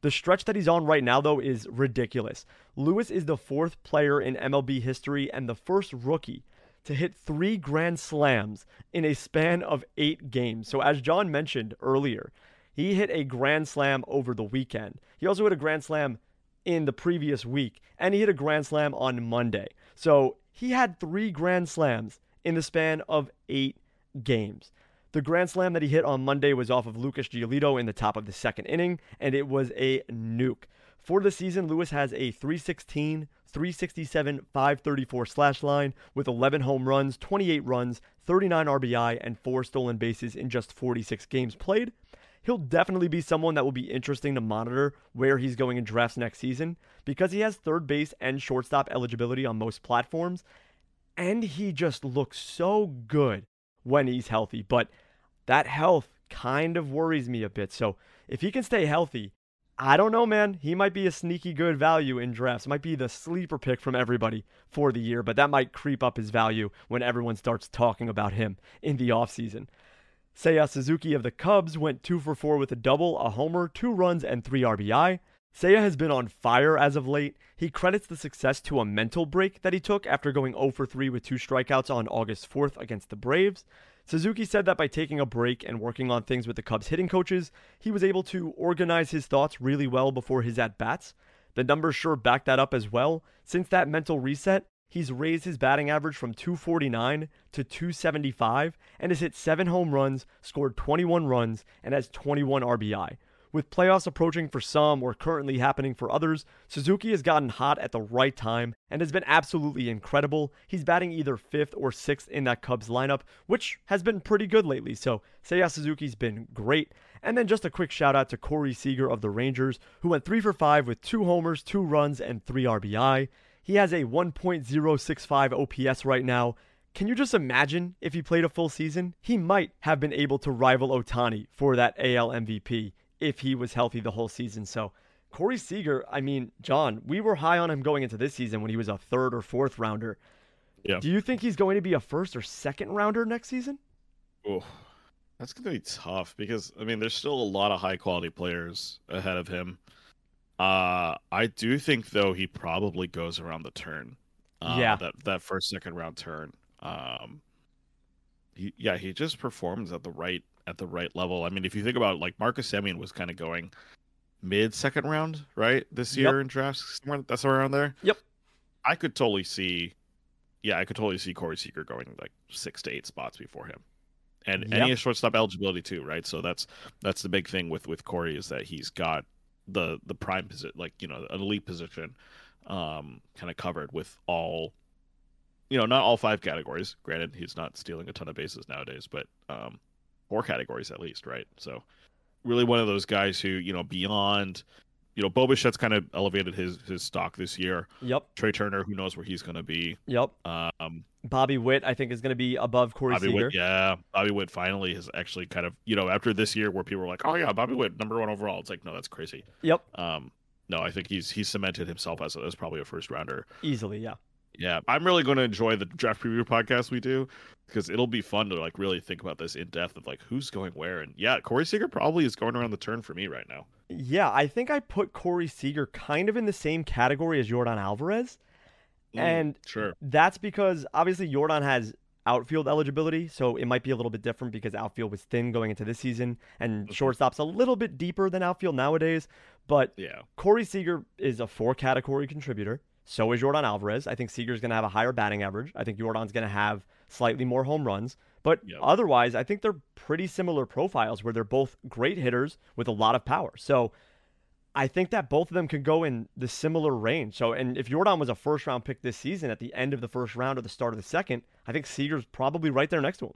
The stretch that he's on right now, though, is ridiculous. Lewis is the fourth player in MLB history and the first rookie to hit three grand slams in a span of eight games. So, as John mentioned earlier, he hit a grand slam over the weekend. He also hit a grand slam in the previous week, and he hit a grand slam on Monday. So he had three grand slams in the span of eight games. The grand slam that he hit on Monday was off of Lucas Giolito in the top of the second inning, and it was a nuke. For the season, Lewis has a 316, 367, 534 slash line with 11 home runs, 28 runs, 39 RBI, and 4 stolen bases in just 46 games played. He'll definitely be someone that will be interesting to monitor where he's going in drafts next season because he has third base and shortstop eligibility on most platforms, and he just looks so good when he's healthy. But that health kind of worries me a bit. So if he can stay healthy, I don't know, man. He might be a sneaky good value in drafts. Might be the sleeper pick from everybody for the year, but that might creep up his value when everyone starts talking about him in the offseason. Seiya Suzuki of the Cubs went 2 for 4 with a double, a homer, 2 runs, and 3 RBI. Seiya has been on fire as of late. He credits the success to a mental break that he took after going 0 for 3 with two strikeouts on August 4th against the Braves. Suzuki said that by taking a break and working on things with the Cubs hitting coaches, he was able to organize his thoughts really well before his at bats. The numbers sure back that up as well. Since that mental reset, he's raised his batting average from 249 to 275 and has hit 7 home runs, scored 21 runs, and has 21 RBI. With playoffs approaching for some or currently happening for others, Suzuki has gotten hot at the right time and has been absolutely incredible. He's batting either fifth or sixth in that Cubs lineup, which has been pretty good lately. So Seiya Suzuki's been great. And then just a quick shout out to Corey Seager of the Rangers, who went three for five with two homers, two runs, and three RBI. He has a 1.065 OPS right now. Can you just imagine if he played a full season? He might have been able to rival Ohtani for that AL MVP if he was healthy the whole season. So Corey Seager, I mean, John, we were high on him going into this season when he was a third or fourth rounder. Yeah. Do you think he's going to be a first or second rounder next season? Oh, that's going to be tough because I mean, there's still a lot of high quality players ahead of him. Uh, I do think though he probably goes around the turn. Uh, Yeah. that that first second round turn. Um, he, yeah, he just performs at the right at the right level. I mean, if you think about it, like Marcus Semien was kind of going mid second round, right? This Yep. year in drafts, somewhere- that's somewhere around there. Yep. I could totally see, yeah, I could totally see Corey Seager going like six to eight spots before him, and and Yep. he has shortstop eligibility too, right? So that's that's the big thing with with Corey is that he's got the the prime position, like you know, an elite position, um, kind of covered with all, you know, not all five categories. Granted, he's not stealing a ton of bases nowadays, but um, four categories at least, right? So really one of those guys who you know beyond. You know, Bo Bichette's kind of elevated his his stock this year. Yep. Trea Turner, who knows where he's going to be. Yep. Um, Bobby Witt, I think, is going to be above Corey Bobby Seager. Witt, yeah, Bobby Witt finally has actually kind of, you know, after this year where people were like, "Oh yeah, Bobby Witt, number one overall," it's like, no, that's crazy. Yep. Um, no, I think he's he's cemented himself as, as probably a first rounder. Easily, yeah. Yeah, I'm really going to enjoy the draft preview podcast we do because it'll be fun to like really think about this in depth of like who's going where. And yeah, Corey Seager probably is going around the turn for me right now. Yeah, I think I put Corey Seager kind of in the same category as Yordan Alvarez. Mm, And sure, That's because obviously Yordan has outfield eligibility, so it might be a little bit different because outfield was thin going into this season, and Mhm. shortstop's a little bit deeper than outfield nowadays. But yeah, Corey Seager is a four category contributor. So is Yordan Alvarez. I think Seager's going to have a higher batting average. I think Yordan's going to have slightly more home runs. But Yep. otherwise, I think they're pretty similar profiles where they're both great hitters with a lot of power. So I think that both of them could go in the similar range. So, and if Yordan was a first round pick this season at the end of the first round or the start of the second, I think Seager's probably right there next to him.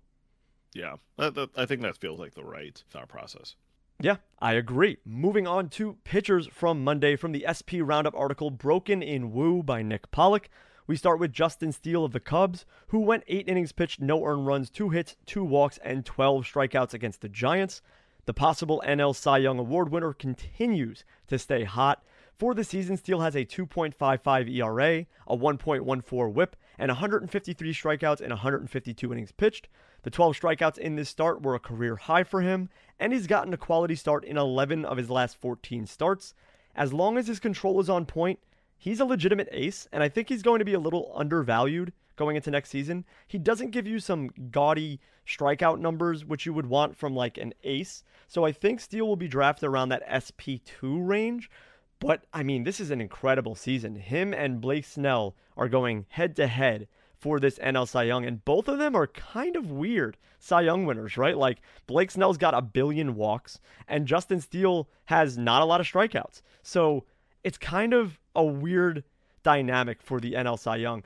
yeah. That, that, I think that feels like the right thought process. Yeah, I agree. Moving on to pitchers from Monday from the SP Roundup article Broken in Woo by Nick Pollack. We start with Justin Steele of the Cubs, who went eight innings pitched, no earned runs, two hits, two walks, and 12 strikeouts against the Giants. The possible NL Cy Young Award winner continues to stay hot. For the season, Steele has a 2.55 ERA, a 1.14 whip, and 153 strikeouts in 152 innings pitched. The 12 strikeouts in this start were a career high for him, and he's gotten a quality start in 11 of his last 14 starts. As long as his control is on point, he's a legitimate ace, and I think he's going to be a little undervalued going into next season. He doesn't give you some gaudy strikeout numbers, which you would want from like an ace. So I think Steele will be drafted around that SP2 range. But I mean, this is an incredible season. Him and Blake Snell are going head to head for this NL Cy Young, and both of them are kind of weird Cy Young winners, right? Like Blake Snell's got a billion walks, and Justin Steele has not a lot of strikeouts. So it's kind of a weird dynamic for the NL Cy Young.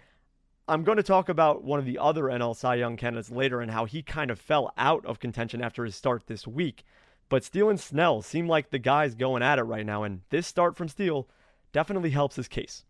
I'm going to talk about one of the other NL Cy Young candidates later and how he kind of fell out of contention after his start this week. But Steele and Snell seem like the guys going at it right now, and this start from Steele definitely helps his case.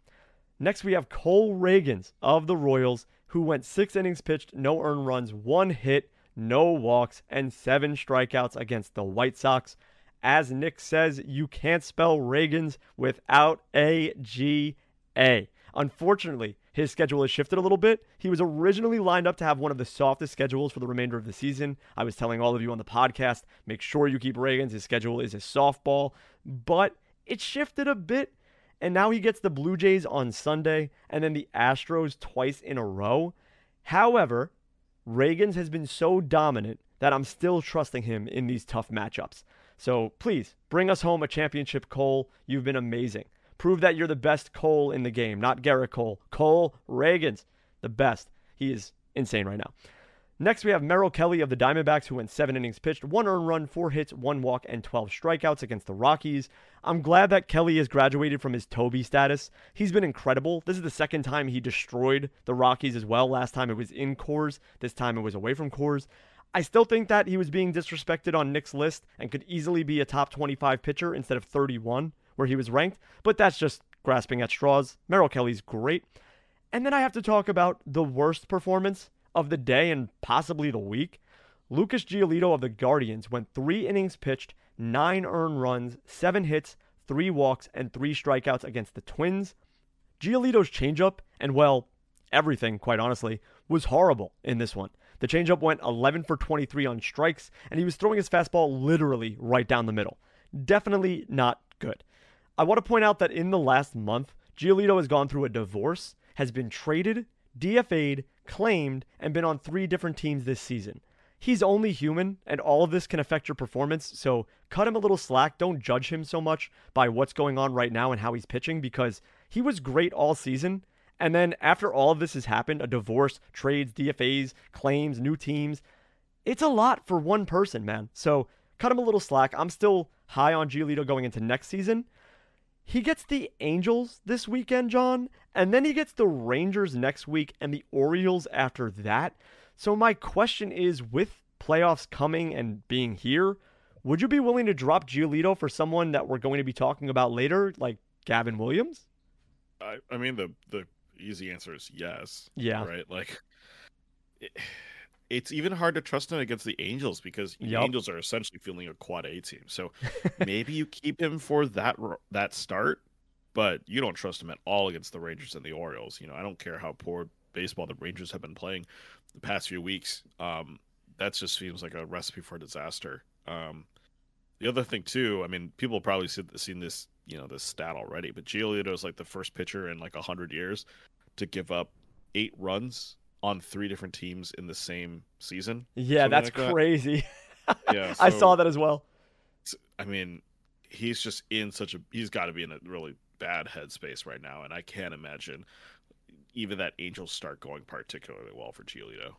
Next, we have Cole Ragans of the Royals, who went six innings pitched, no earned runs, one hit, no walks, and seven strikeouts against the White Sox. As Nick says, you can't spell Ragans without a G A. Unfortunately, his schedule has shifted a little bit. He was originally lined up to have one of the softest schedules for the remainder of the season. I was telling all of you on the podcast, make sure you keep Ragans. His schedule is a softball, but it shifted a bit. And now he gets the Blue Jays on Sunday and then the Astros twice in a row. However, Ragans has been so dominant that I'm still trusting him in these tough matchups. So please bring us home a championship, Cole. You've been amazing. Prove that you're the best Cole in the game, not Gerrit Cole. Cole Ragans, the best. He is insane right now. Next, we have Merrill Kelly of the Diamondbacks, who went seven innings pitched, one earned run, four hits, one walk, and 12 strikeouts against the Rockies. I'm glad that Kelly has graduated from his Toby status. He's been incredible. This is the second time he destroyed the Rockies as well. Last time it was in Coors, this time it was away from Coors. I still think that he was being disrespected on Nick's list and could easily be a top 25 pitcher instead of 31 where he was ranked, but that's just grasping at straws. Merrill Kelly's great. And then I have to talk about the worst performance of the day and possibly the week. Lucas Giolito of the Guardians went three innings pitched, nine earned runs, seven hits, three walks, and three strikeouts against the Twins. Giolito's changeup, and well, everything, quite honestly, was horrible in this one. The changeup went 11 for 23 on strikes, and he was throwing his fastball literally right down the middle. Definitely not good. I want to point out that in the last month, Giolito has gone through a divorce, has been traded, DFA'd, claimed, and been on three different teams this season. He's only human, and all of this can affect your performance, so cut him a little slack. Don't judge him so much by what's going on right now and how he's pitching because he was great all season. And then after all of this has happened a divorce, trades, DFAs, claims, new teams it's a lot for one person, man. So cut him a little slack. I'm still high on Giolito going into next season. He gets the Angels this weekend, John, and then he gets the Rangers next week and the Orioles after that. So my question is with playoffs coming and being here, would you be willing to drop Giolito for someone that we're going to be talking about later, like Gavin Williams? I, I mean the the easy answer is yes. Yeah. Right. Like. It, it's even hard to trust him against the Angels because the Angels are essentially feeling a quad A team. So maybe you keep him for that that start, but you don't trust him at all against the Rangers and the Orioles. You know, I don't care how poor baseball the Rangers have been playing the past few weeks. Um, that just seems like a recipe for disaster. Um, the other thing too, I mean, people probably seen, seen this, you know, this stat already, but Giolito is like the first pitcher in like hundred years to give up eight runs on three different teams in the same season. Yeah, that's like that. crazy. Yeah, I saw that as well. I mean, he's just in such a he's got to be in a really bad headspace right now, and I can't imagine even that Angels start going particularly well for Giolito.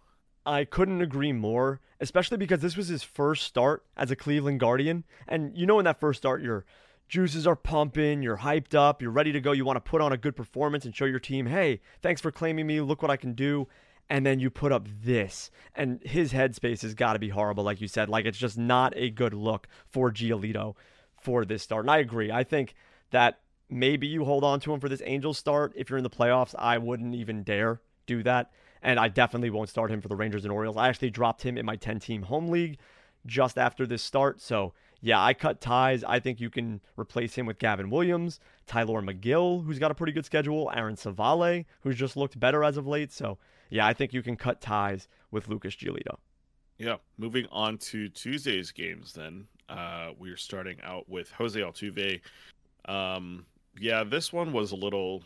I couldn't agree more, especially because this was his first start as a Cleveland Guardian. And you know, in that first start, your juices are pumping, you're hyped up, you're ready to go, you want to put on a good performance and show your team, hey, thanks for claiming me, look what I can do. And then you put up this. And his headspace has got to be horrible, like you said. Like, it's just not a good look for Giolito for this start. And I agree. I think that maybe you hold on to him for this Angels start. If you're in the playoffs, I wouldn't even dare do that. And I definitely won't start him for the Rangers and Orioles. I actually dropped him in my 10 team home league just after this start. So, yeah, I cut ties. I think you can replace him with Gavin Williams, Tyler Megill, who's got a pretty good schedule, Aaron Civale, who's just looked better as of late. So, yeah, I think you can cut ties with Lucas Giolito. Yeah, moving on to Tuesday's games. Then uh, we're starting out with Jose Altuve. Um, yeah, this one was a little.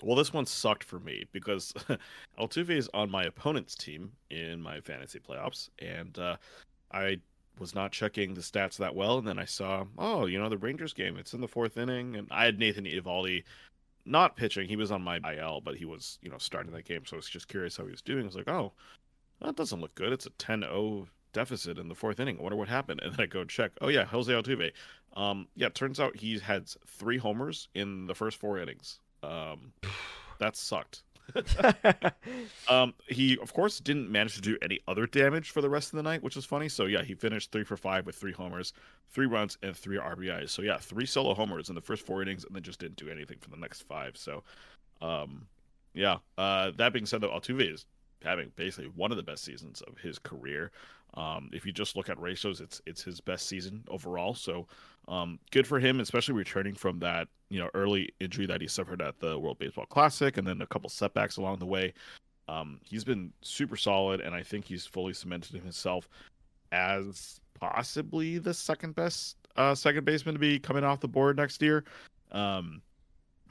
Well, this one sucked for me because Altuve is on my opponent's team in my fantasy playoffs, and uh, I was not checking the stats that well, and then I saw, oh, you know, the Rangers game. It's in the fourth inning, and I had Nathan Eovaldi not pitching. He was on my IL, but he was, you know, starting that game. So I was just curious how he was doing. I was like, oh, that doesn't look good. It's a 10-0 deficit in the fourth inning. I wonder what happened. And then I go check. Oh yeah, Jose Altuve. Um, yeah, turns out he had three homers in the first four innings. Um, that sucked. um, he of course didn't manage to do any other damage for the rest of the night, which is funny. So yeah, he finished three for five with three homers, three runs, and three RBIs. So yeah, three solo homers in the first four innings, and then just didn't do anything for the next five. So, um, yeah. Uh, that being said, though, Altuve is having basically one of the best seasons of his career. Um, if you just look at ratios, it's it's his best season overall. So um, good for him, especially returning from that you know early injury that he suffered at the World Baseball Classic, and then a couple setbacks along the way. Um, he's been super solid, and I think he's fully cemented himself as possibly the second best uh, second baseman to be coming off the board next year. Um,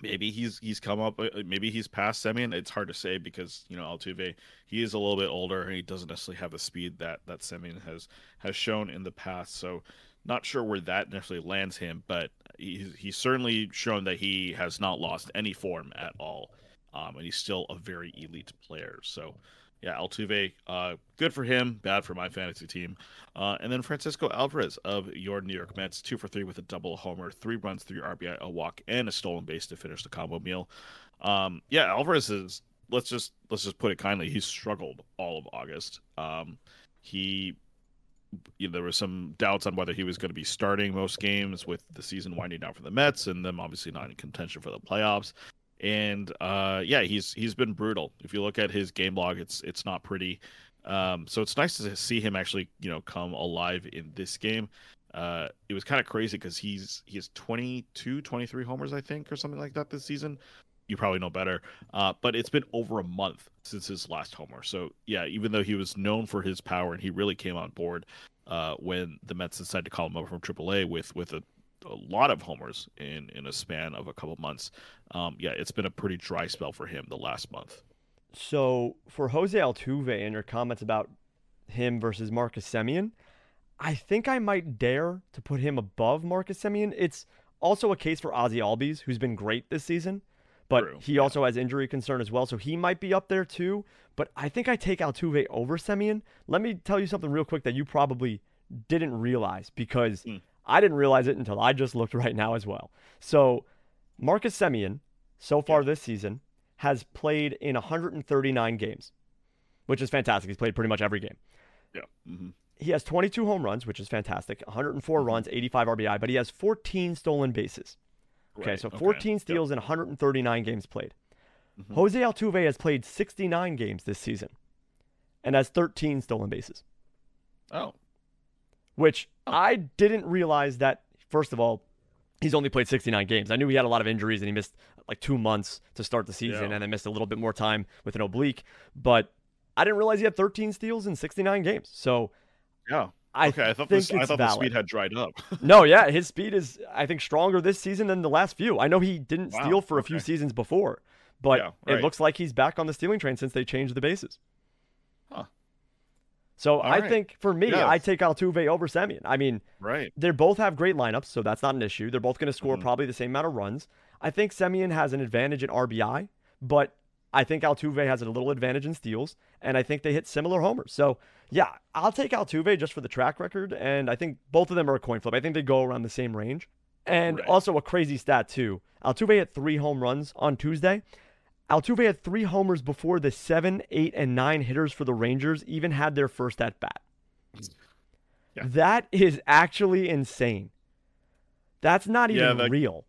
maybe he's he's come up uh, maybe he's past Semien. It's hard to say because you know Altuve he is a little bit older and he doesn't necessarily have the speed that that Semien has has shown in the past. So not sure where that necessarily lands him, but he's he's certainly shown that he has not lost any form at all, um, and he's still a very elite player. So yeah, Altuve, uh, good for him, bad for my fantasy team. Uh, and then Francisco Alvarez of your New York Mets, two for three with a double homer, three runs, three RBI, a walk, and a stolen base to finish the combo meal. Um, yeah, Alvarez is let's just let's just put it kindly, he struggled all of August. Um, he you know, there were some doubts on whether he was going to be starting most games with the season winding down for the Mets and them obviously not in contention for the playoffs and uh, yeah, he's he's been brutal. If you look at his game log, it's it's not pretty. Um, so it's nice to see him actually, you know, come alive in this game. Uh, it was kind of crazy because he's he has 22, 23 homers, I think, or something like that this season. You probably know better. Uh, but it's been over a month since his last homer. So yeah, even though he was known for his power and he really came on board uh, when the Mets decided to call him over from AAA with with a a lot of homers in in a span of a couple months. Um, yeah, it's been a pretty dry spell for him the last month. So for Jose Altuve and your comments about him versus Marcus Semien, I think I might dare to put him above Marcus Semien. It's also a case for Ozzy Albies, who's been great this season, but True. he yeah. also has injury concern as well, so he might be up there too. But I think I take Altuve over Semien. Let me tell you something real quick that you probably didn't realize because mm. I didn't realize it until I just looked right now as well. So Marcus Semien, so far this season, has played in 139 games, which is fantastic. He's played pretty much every game. Yeah. Mm-hmm. He has 22 home runs, which is fantastic. 104 mm-hmm. runs, 85 RBI, but he has 14 stolen bases. Okay, right. so 14 okay. steals yep. in 139 games played. Mm-hmm. Jose Altuve has played 69 games this season and has 13 stolen bases. Oh, which. I didn't realize that, first of all, he's only played 69 games. I knew he had a lot of injuries and he missed like two months to start the season yeah. and then missed a little bit more time with an oblique. But I didn't realize he had 13 steals in 69 games. So, yeah. I okay, I thought, this, I thought the speed had dried up. no, yeah, his speed is, I think, stronger this season than the last few. I know he didn't wow, steal for a few seasons before, but yeah, right. it looks like he's back on the stealing train since they changed the bases. So All I right. think for me, yes. I take Altuve over Semien. I mean, right. They both have great lineups, so that's not an issue. They're both going to score mm-hmm. probably the same amount of runs. I think Semien has an advantage in RBI, but I think Altuve has a little advantage in steals, and I think they hit similar homers. So yeah, I'll take Altuve just for the track record, and I think both of them are a coin flip. I think they go around the same range. And right. also a crazy stat too. Altuve hit three home runs on Tuesday. Altuve had three homers before the seven, eight, and nine hitters for the Rangers even had their first at bat. Yeah. That is actually insane. That's not even yeah, that, real.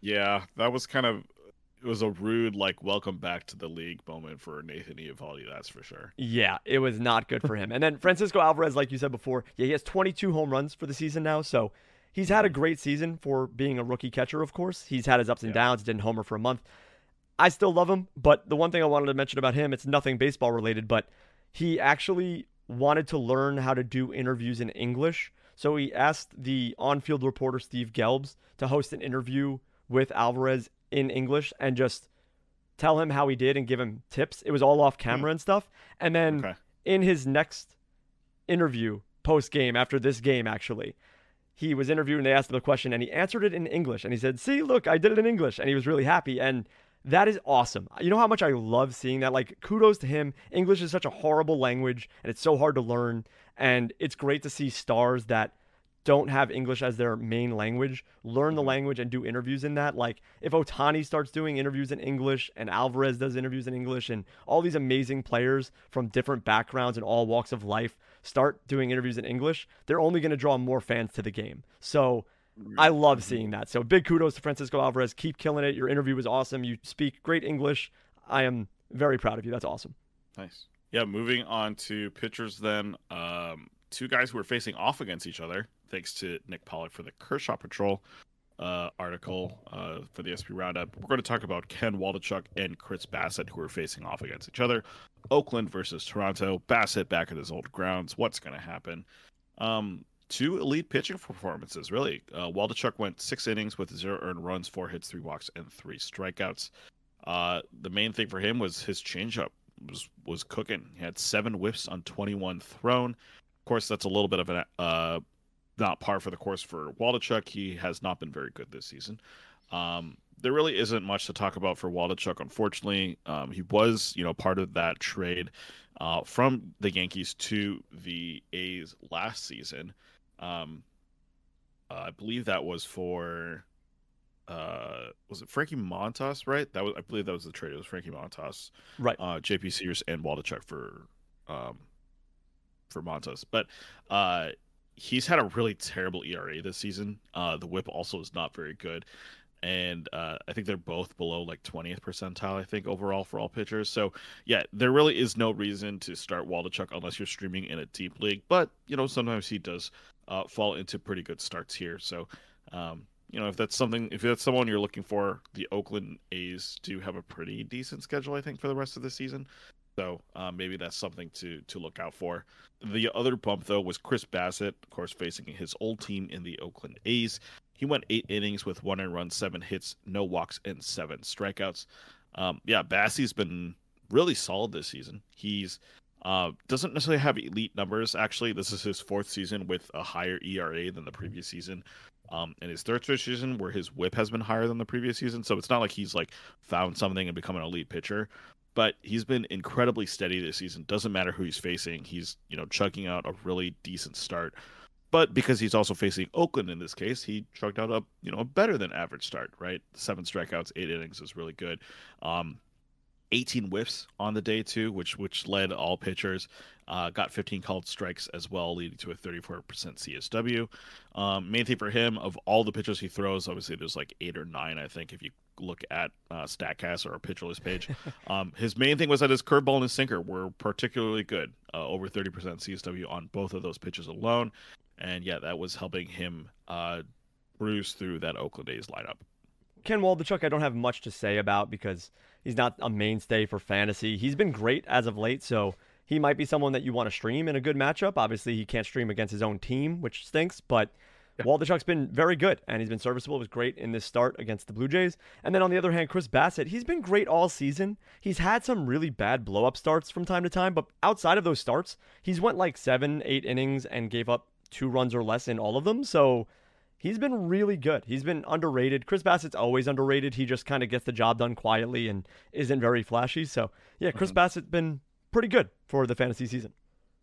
Yeah, that was kind of it was a rude like welcome back to the league moment for Nathan Eovaldi, that's for sure. Yeah, it was not good for him. and then Francisco Alvarez, like you said before, yeah, he has 22 home runs for the season now, so he's had a mm-hmm. great season for being a rookie catcher. Of course, he's had his ups and yeah. downs. Didn't homer for a month. I still love him, but the one thing I wanted to mention about him, it's nothing baseball related, but he actually wanted to learn how to do interviews in English. So he asked the on field reporter Steve Gelbs to host an interview with Alvarez in English and just tell him how he did and give him tips. It was all off hmm. camera and stuff. And then okay. in his next interview, post game after this game, actually. He was interviewed and they asked him a question and he answered it in English. And he said, See, look, I did it in English. And he was really happy. And that is awesome. You know how much I love seeing that? Like, kudos to him. English is such a horrible language and it's so hard to learn. And it's great to see stars that don't have English as their main language learn the mm-hmm. language and do interviews in that. Like, if Ohtani starts doing interviews in English and Alvarez does interviews in English and all these amazing players from different backgrounds and all walks of life start doing interviews in English, they're only going to draw more fans to the game. So, I love seeing that. So big kudos to Francisco Alvarez. Keep killing it. Your interview was awesome. You speak great English. I am very proud of you. That's awesome. Nice. Yeah, moving on to pitchers then. Um, two guys who are facing off against each other, thanks to Nick Pollack for the Kershaw Patrol uh, article uh, for the SP Roundup. We're going to talk about Ken Waldichuk and Chris Bassitt, who are facing off against each other. Oakland versus Toronto. Bassitt back at his old grounds. What's going to happen? Um, two elite pitching performances, really. Uh, Waldichuk went six innings with zero earned runs, four hits, three walks, and three strikeouts. Uh, the main thing for him was his changeup was was cooking. He had seven whiffs on 21 thrown. Of course, that's a little bit of a uh, not par for the course for Waldichuk. He has not been very good this season. Um, there really isn't much to talk about for Waldichuk, unfortunately. Um, he was, you know, part of that trade uh, from the Yankees to the A's last season. Um, uh, I believe that was for uh was it Frankie Montas, right? That was I believe that was the trade. It was Frankie Montas, right? Uh, JP Sears and Waldichuk for um for Montas, but uh he's had a really terrible ERA this season. Uh, the WHIP also is not very good, and uh, I think they're both below like 20th percentile. I think overall for all pitchers. So yeah, there really is no reason to start Waldichuk unless you're streaming in a deep league. But you know sometimes he does uh, fall into pretty good starts here. So. Um, you know, if that's something, if that's someone you're looking for, the Oakland A's do have a pretty decent schedule, I think, for the rest of the season. So uh, maybe that's something to to look out for. The other bump though was Chris Bassitt, of course, facing his old team in the Oakland A's. He went eight innings with one and run, seven hits, no walks, and seven strikeouts. Um, yeah, Bassitt's been really solid this season. He's uh, doesn't necessarily have elite numbers. Actually, this is his fourth season with a higher ERA than the previous season. Um, and his third straight season where his whip has been higher than the previous season. So it's not like he's like found something and become an elite pitcher but he's been incredibly steady this season. Doesn't matter who he's facing, he's you know chugging out a really decent start. But because he's also facing Oakland in this case, he chugged out a you know a better than average start. Right, seven strikeouts, eight innings is really good. Um, 18 whiffs on the day too, which which led all pitchers. Uh, got 15 called strikes as well, leading to a 34% CSW. Um, main thing for him of all the pitches he throws, obviously there's like eight or nine, I think, if you look at uh, Statcast or a pitcher list page. um, his main thing was that his curveball and his sinker were particularly good, uh, over 30% CSW on both of those pitches alone. And yeah, that was helping him uh, bruise through that Oakland A's lineup. Ken Waldichuk, I don't have much to say about because he's not a mainstay for fantasy. He's been great as of late, so he might be someone that you want to stream in a good matchup. Obviously, he can't stream against his own team, which stinks, but yeah. Waldichuk's been very good and he's been serviceable. He was great in this start against the Blue Jays. And then on the other hand, Chris Bassitt, he's been great all season. He's had some really bad blow up starts from time to time, but outside of those starts, he's went like seven, eight innings and gave up two runs or less in all of them. So he's been really good. He's been underrated. Chris Bassitt's always underrated. He just kind of gets the job done quietly and isn't very flashy. So yeah, Chris mm-hmm. Bassitt's been pretty good for the fantasy season.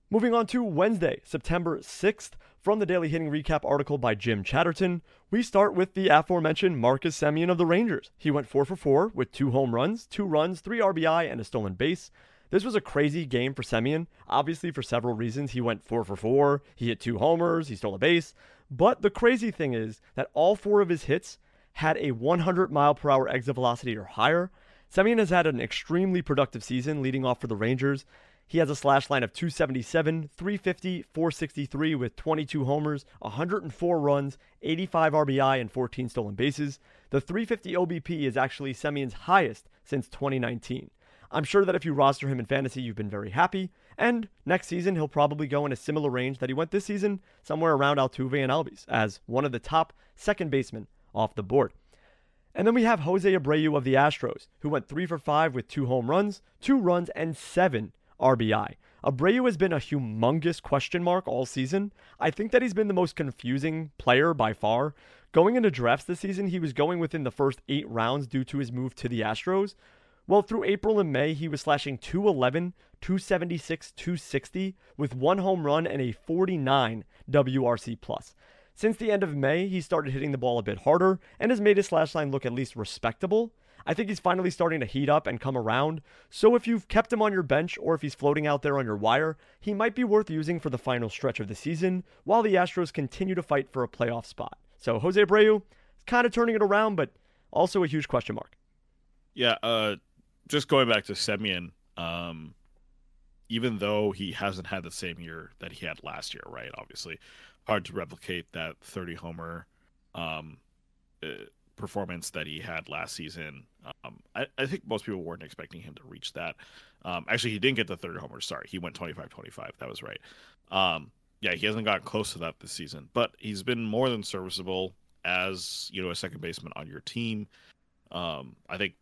Moving on to Wednesday, September 6th, from the Daily Hitting Recap article by Jim Chatterton, we start with the aforementioned Marcus Semien of the Rangers. He went 4 for 4 with two home runs, two runs, three RBI, and a stolen base. This was a crazy game for Semien. Obviously, for several reasons, he went 4 for 4, he hit two homers, he stole a base. But the crazy thing is that all four of his hits had a 100 mile per hour exit velocity or higher. Semien has had an extremely productive season leading off for the Rangers. He has a slash line of 277, 350, 463 with 22 homers, 104 runs, 85 RBI, and 14 stolen bases. The 350 OBP is actually Semien's highest since 2019. I'm sure that if you roster him in fantasy, you've been very happy. And next season, he'll probably go in a similar range that he went this season, somewhere around Altuve and Albies, as one of the top second basemen off the board. And then we have Jose Abreu of the Astros, who went 3 for 5 with two home runs, two runs, and seven RBI. Abreu has been a humongous question mark all season. I think that he's been the most confusing player by far. Going into drafts this season, he was going within the first eight rounds due to his move to the Astros. Well, through April and May, he was slashing 211, 276, 260 with one home run and a 49 WRC. Since the end of May, he started hitting the ball a bit harder and has made his slash line look at least respectable. I think he's finally starting to heat up and come around. So if you've kept him on your bench or if he's floating out there on your wire, he might be worth using for the final stretch of the season while the Astros continue to fight for a playoff spot. So Jose Abreu is kind of turning it around, but also a huge question mark. Yeah, uh, just going back to Semien, um, even though he hasn't had the same year that he had last year, right? Obviously, hard to replicate that 30 homer um, uh, performance that he had last season. Um, I, I, think most people weren't expecting him to reach that. Um, actually, he didn't get the 30 homer. Sorry, he went 25 25. That was right. Um, yeah, he hasn't gotten close to that this season, but he's been more than serviceable as you know a second baseman on your team. Um, I think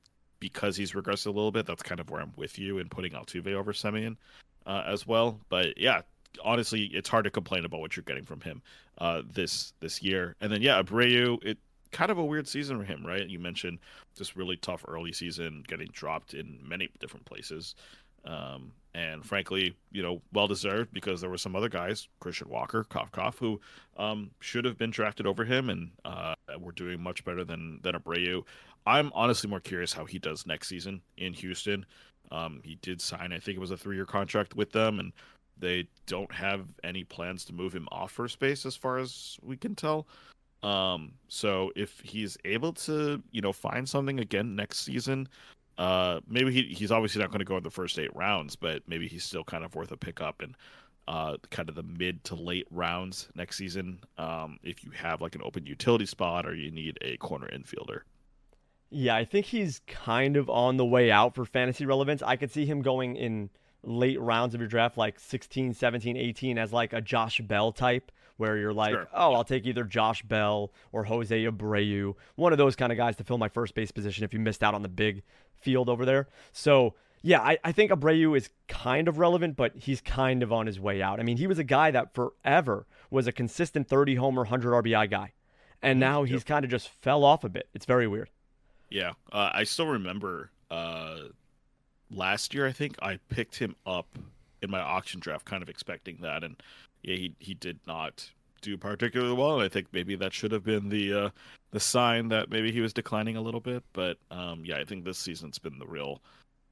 because he's regressed a little bit, that's kind of where I'm with you in putting Altuve over Semien uh, as well. But yeah, honestly, it's hard to complain about what you're getting from him uh, this this year. And then yeah, Abreu, it kind of a weird season for him, right? You mentioned this really tough early season, getting dropped in many different places. Um, and frankly, you know, well deserved because there were some other guys, Christian Walker, Koff Koff, who um, should have been drafted over him and uh, were doing much better than than Abreu. I'm honestly more curious how he does next season in Houston. Um, he did sign, I think it was a three year contract with them, and they don't have any plans to move him off first base as far as we can tell. Um, so if he's able to, you know, find something again next season, uh, maybe he, he's obviously not going to go in the first eight rounds, but maybe he's still kind of worth a pickup and uh, kind of the mid to late rounds next season. Um, if you have like an open utility spot or you need a corner infielder. Yeah, I think he's kind of on the way out for fantasy relevance. I could see him going in late rounds of your draft, like 16, 17, 18, as like a Josh Bell type, where you're like, sure. oh, I'll take either Josh Bell or Jose Abreu, one of those kind of guys to fill my first base position if you missed out on the big field over there. So, yeah, I, I think Abreu is kind of relevant, but he's kind of on his way out. I mean, he was a guy that forever was a consistent 30 homer, 100 RBI guy. And mm-hmm. now he's yep. kind of just fell off a bit. It's very weird. Yeah, uh, I still remember uh, last year. I think I picked him up in my auction draft, kind of expecting that, and yeah, he he did not do particularly well. And I think maybe that should have been the uh, the sign that maybe he was declining a little bit. But um, yeah, I think this season's been the real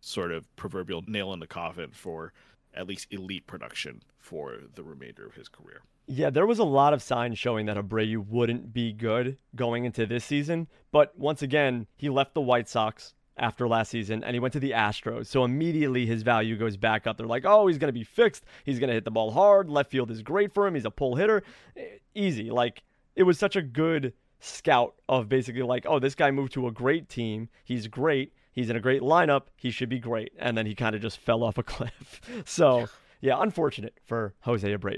sort of proverbial nail in the coffin for at least elite production for the remainder of his career. Yeah, there was a lot of signs showing that Abreu wouldn't be good going into this season. But once again, he left the White Sox after last season and he went to the Astros. So immediately his value goes back up. They're like, oh, he's going to be fixed. He's going to hit the ball hard. Left field is great for him. He's a pull hitter. Easy. Like, it was such a good scout of basically like, oh, this guy moved to a great team. He's great. He's in a great lineup. He should be great. And then he kind of just fell off a cliff. So, yeah, unfortunate for Jose Abreu.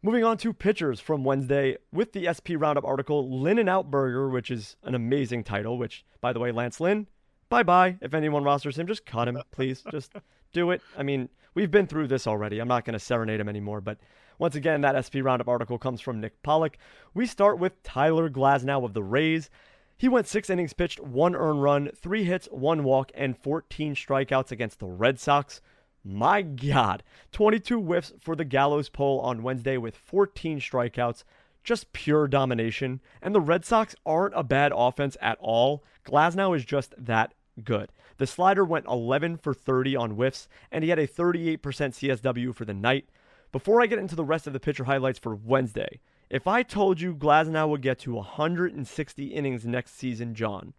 Moving on to pitchers from Wednesday with the SP Roundup article, Lynn and Outburger, which is an amazing title, which, by the way, Lance Lynn, bye bye. If anyone rosters him, just cut him, please. just do it. I mean, we've been through this already. I'm not going to serenade him anymore. But once again, that SP Roundup article comes from Nick Pollack. We start with Tyler Glasnow of the Rays. He went six innings pitched, one earned run, three hits, one walk, and 14 strikeouts against the Red Sox. My God, 22 whiffs for the Gallows pole on Wednesday with 14 strikeouts. Just pure domination. And the Red Sox aren't a bad offense at all. Glasnow is just that good. The slider went 11 for 30 on whiffs, and he had a 38% CSW for the night. Before I get into the rest of the pitcher highlights for Wednesday, if I told you Glasnow would get to 160 innings next season, John,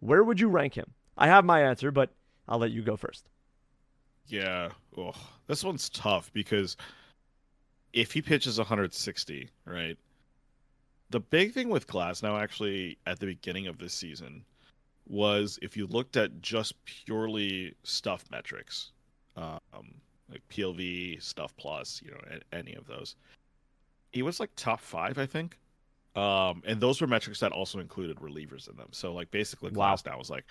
where would you rank him? I have my answer, but I'll let you go first. Yeah. Oh, this one's tough because if he pitches 160, right? The big thing with Glasnow, actually at the beginning of this season was if you looked at just purely stuff metrics, um, like PLV, stuff plus, you know, any of those, he was like top five, I think. Um, and those were metrics that also included relievers in them. So like basically, wow. Glasnow was like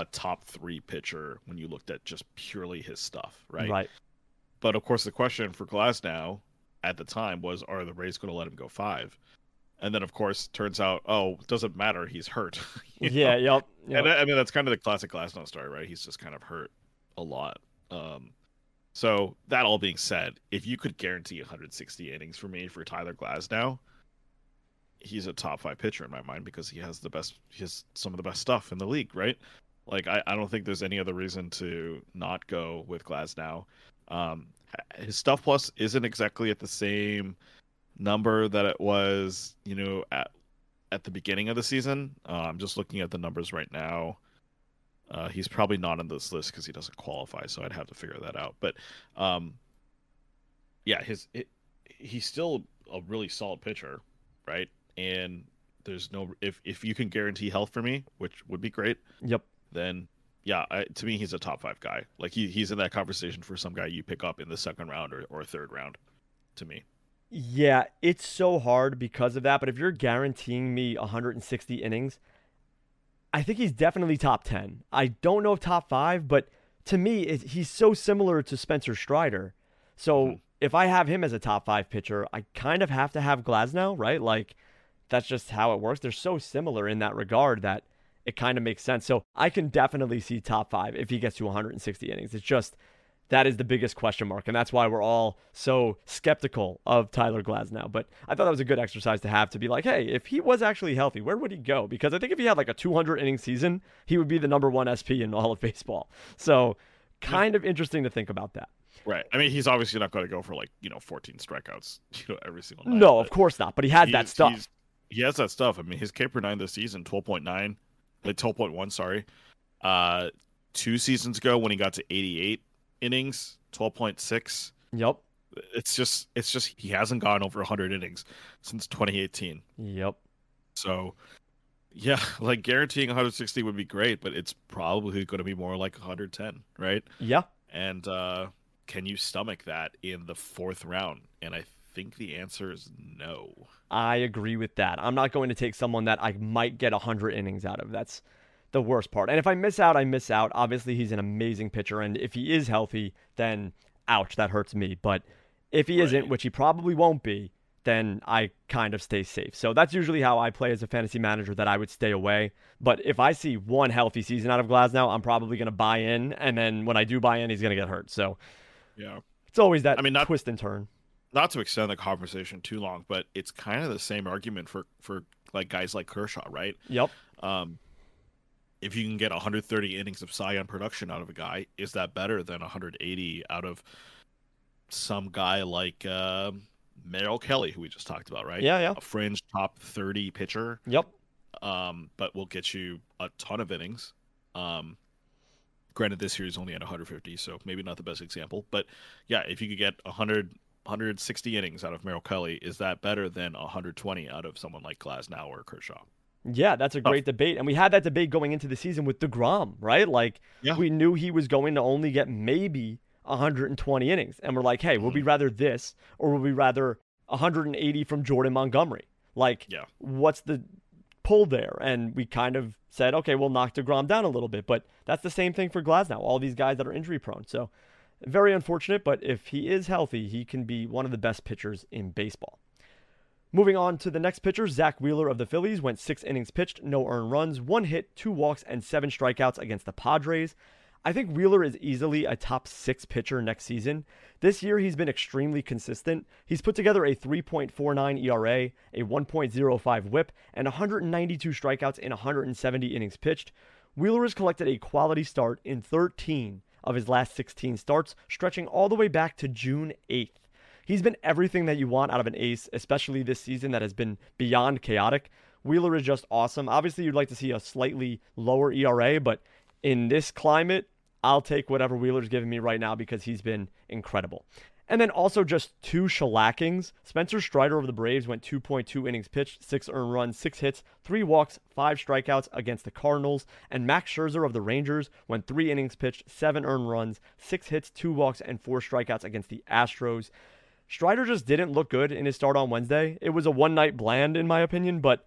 a top three pitcher when you looked at just purely his stuff, right? Right. but of course, the question for Glasnow at the time was, are the Rays going to let him go five? And then, of course, turns out, oh, doesn't matter. He's hurt. yeah, yep, yep. And I mean, that's kind of the classic Glasnow story, right? He's just kind of hurt a lot. Um, so that all being said, if you could guarantee 160 innings for me for Tyler Glasnow, he's a top five pitcher in my mind because he has the best, he has some of the best stuff in the league, right? Like I, I don't think there's any other reason to not go with Glasnow. Um, his stuff plus isn't exactly at the same number that it was, you know, at at the beginning of the season. Uh, I'm just looking at the numbers right now. Uh, he's probably not on this list because he doesn't qualify, so I'd have to figure that out. But um, yeah, his it, he's still a really solid pitcher, right? And there's no if if you can guarantee health for me, which would be great. Yep. Then yeah, I, to me he's a top five guy. Like he he's in that conversation for some guy you pick up in the second round or, or third round. To me. Yeah, it's so hard because of that. But if you're guaranteeing me 160 innings, I think he's definitely top 10. I don't know if top five, but to me, it, he's so similar to Spencer Strider. So mm-hmm. if I have him as a top five pitcher, I kind of have to have Glasnow, right? Like that's just how it works. They're so similar in that regard that it kind of makes sense. So I can definitely see top five if he gets to 160 innings. It's just that is the biggest question mark. And that's why we're all so skeptical of Tyler Glasnow. But I thought that was a good exercise to have to be like, hey, if he was actually healthy, where would he go? Because I think if he had like a 200 inning season, he would be the number one SP in all of baseball. So kind of interesting to think about that. Right. I mean, he's obviously not going to go for like, you know, 14 strikeouts, you know, every single night. No, of course not. But he has that stuff. He has that stuff. I mean, his K per nine this season, 12.9, like 12.1, sorry. Uh, two seasons ago when he got to 88 innings, 12.6. Yep. It's just it's just he hasn't gone over 100 innings since 2018. Yep. So yeah, like guaranteeing 160 would be great, but it's probably going to be more like 110, right? Yeah. And uh can you stomach that in the fourth round? And I think the answer is no. I agree with that. I'm not going to take someone that I might get 100 innings out of. That's the worst part. And if I miss out, I miss out. Obviously, he's an amazing pitcher. And if he is healthy, then ouch, that hurts me. But if he right. isn't, which he probably won't be, then I kind of stay safe. So that's usually how I play as a fantasy manager that I would stay away. But if I see one healthy season out of Glasnow, I'm probably going to buy in. And then when I do buy in, he's going to get hurt. So yeah, it's always that I mean, not, twist and turn. Not to extend the conversation too long, but it's kind of the same argument for, for like guys like Kershaw, right? Yep. Um, if you can get 130 innings of Cy Young production out of a guy, is that better than 180 out of some guy like uh, Merrill Kelly, who we just talked about, right? Yeah, yeah. A fringe top 30 pitcher. Yep. Um, but will get you a ton of innings. Um, granted, this year he's only at 150, so maybe not the best example. But yeah, if you could get 100, 160 innings out of Merrill Kelly, is that better than 120 out of someone like Glasnow or Kershaw? Yeah, that's a great oh. debate. And we had that debate going into the season with DeGrom, right? Like, yeah. we knew he was going to only get maybe 120 innings. And we're like, hey, would we mm-hmm. rather this or would we rather 180 from Jordan Montgomery? Like, yeah. what's the pull there? And we kind of said, okay, we'll knock DeGrom down a little bit. But that's the same thing for Glasnow, all these guys that are injury prone. So, very unfortunate. But if he is healthy, he can be one of the best pitchers in baseball. Moving on to the next pitcher, Zack Wheeler of the Phillies went six innings pitched, no earned runs, one hit, two walks, and seven strikeouts against the Padres. I think Wheeler is easily a top six pitcher next season. This year, he's been extremely consistent. He's put together a 3.49 ERA, a 1.05 whip, and 192 strikeouts in 170 innings pitched. Wheeler has collected a quality start in 13 of his last 16 starts, stretching all the way back to June 8th. He's been everything that you want out of an ace, especially this season that has been beyond chaotic. Wheeler is just awesome. Obviously, you'd like to see a slightly lower ERA, but in this climate, I'll take whatever Wheeler's giving me right now because he's been incredible. And then also just two shellackings. Spencer Strider of the Braves went 2.2 innings pitched, six earned runs, six hits, three walks, five strikeouts against the Cardinals. And Max Scherzer of the Rangers went three innings pitched, seven earned runs, six hits, two walks, and four strikeouts against the Astros. Strider just didn't look good in his start on Wednesday. It was a one night bland, in my opinion, but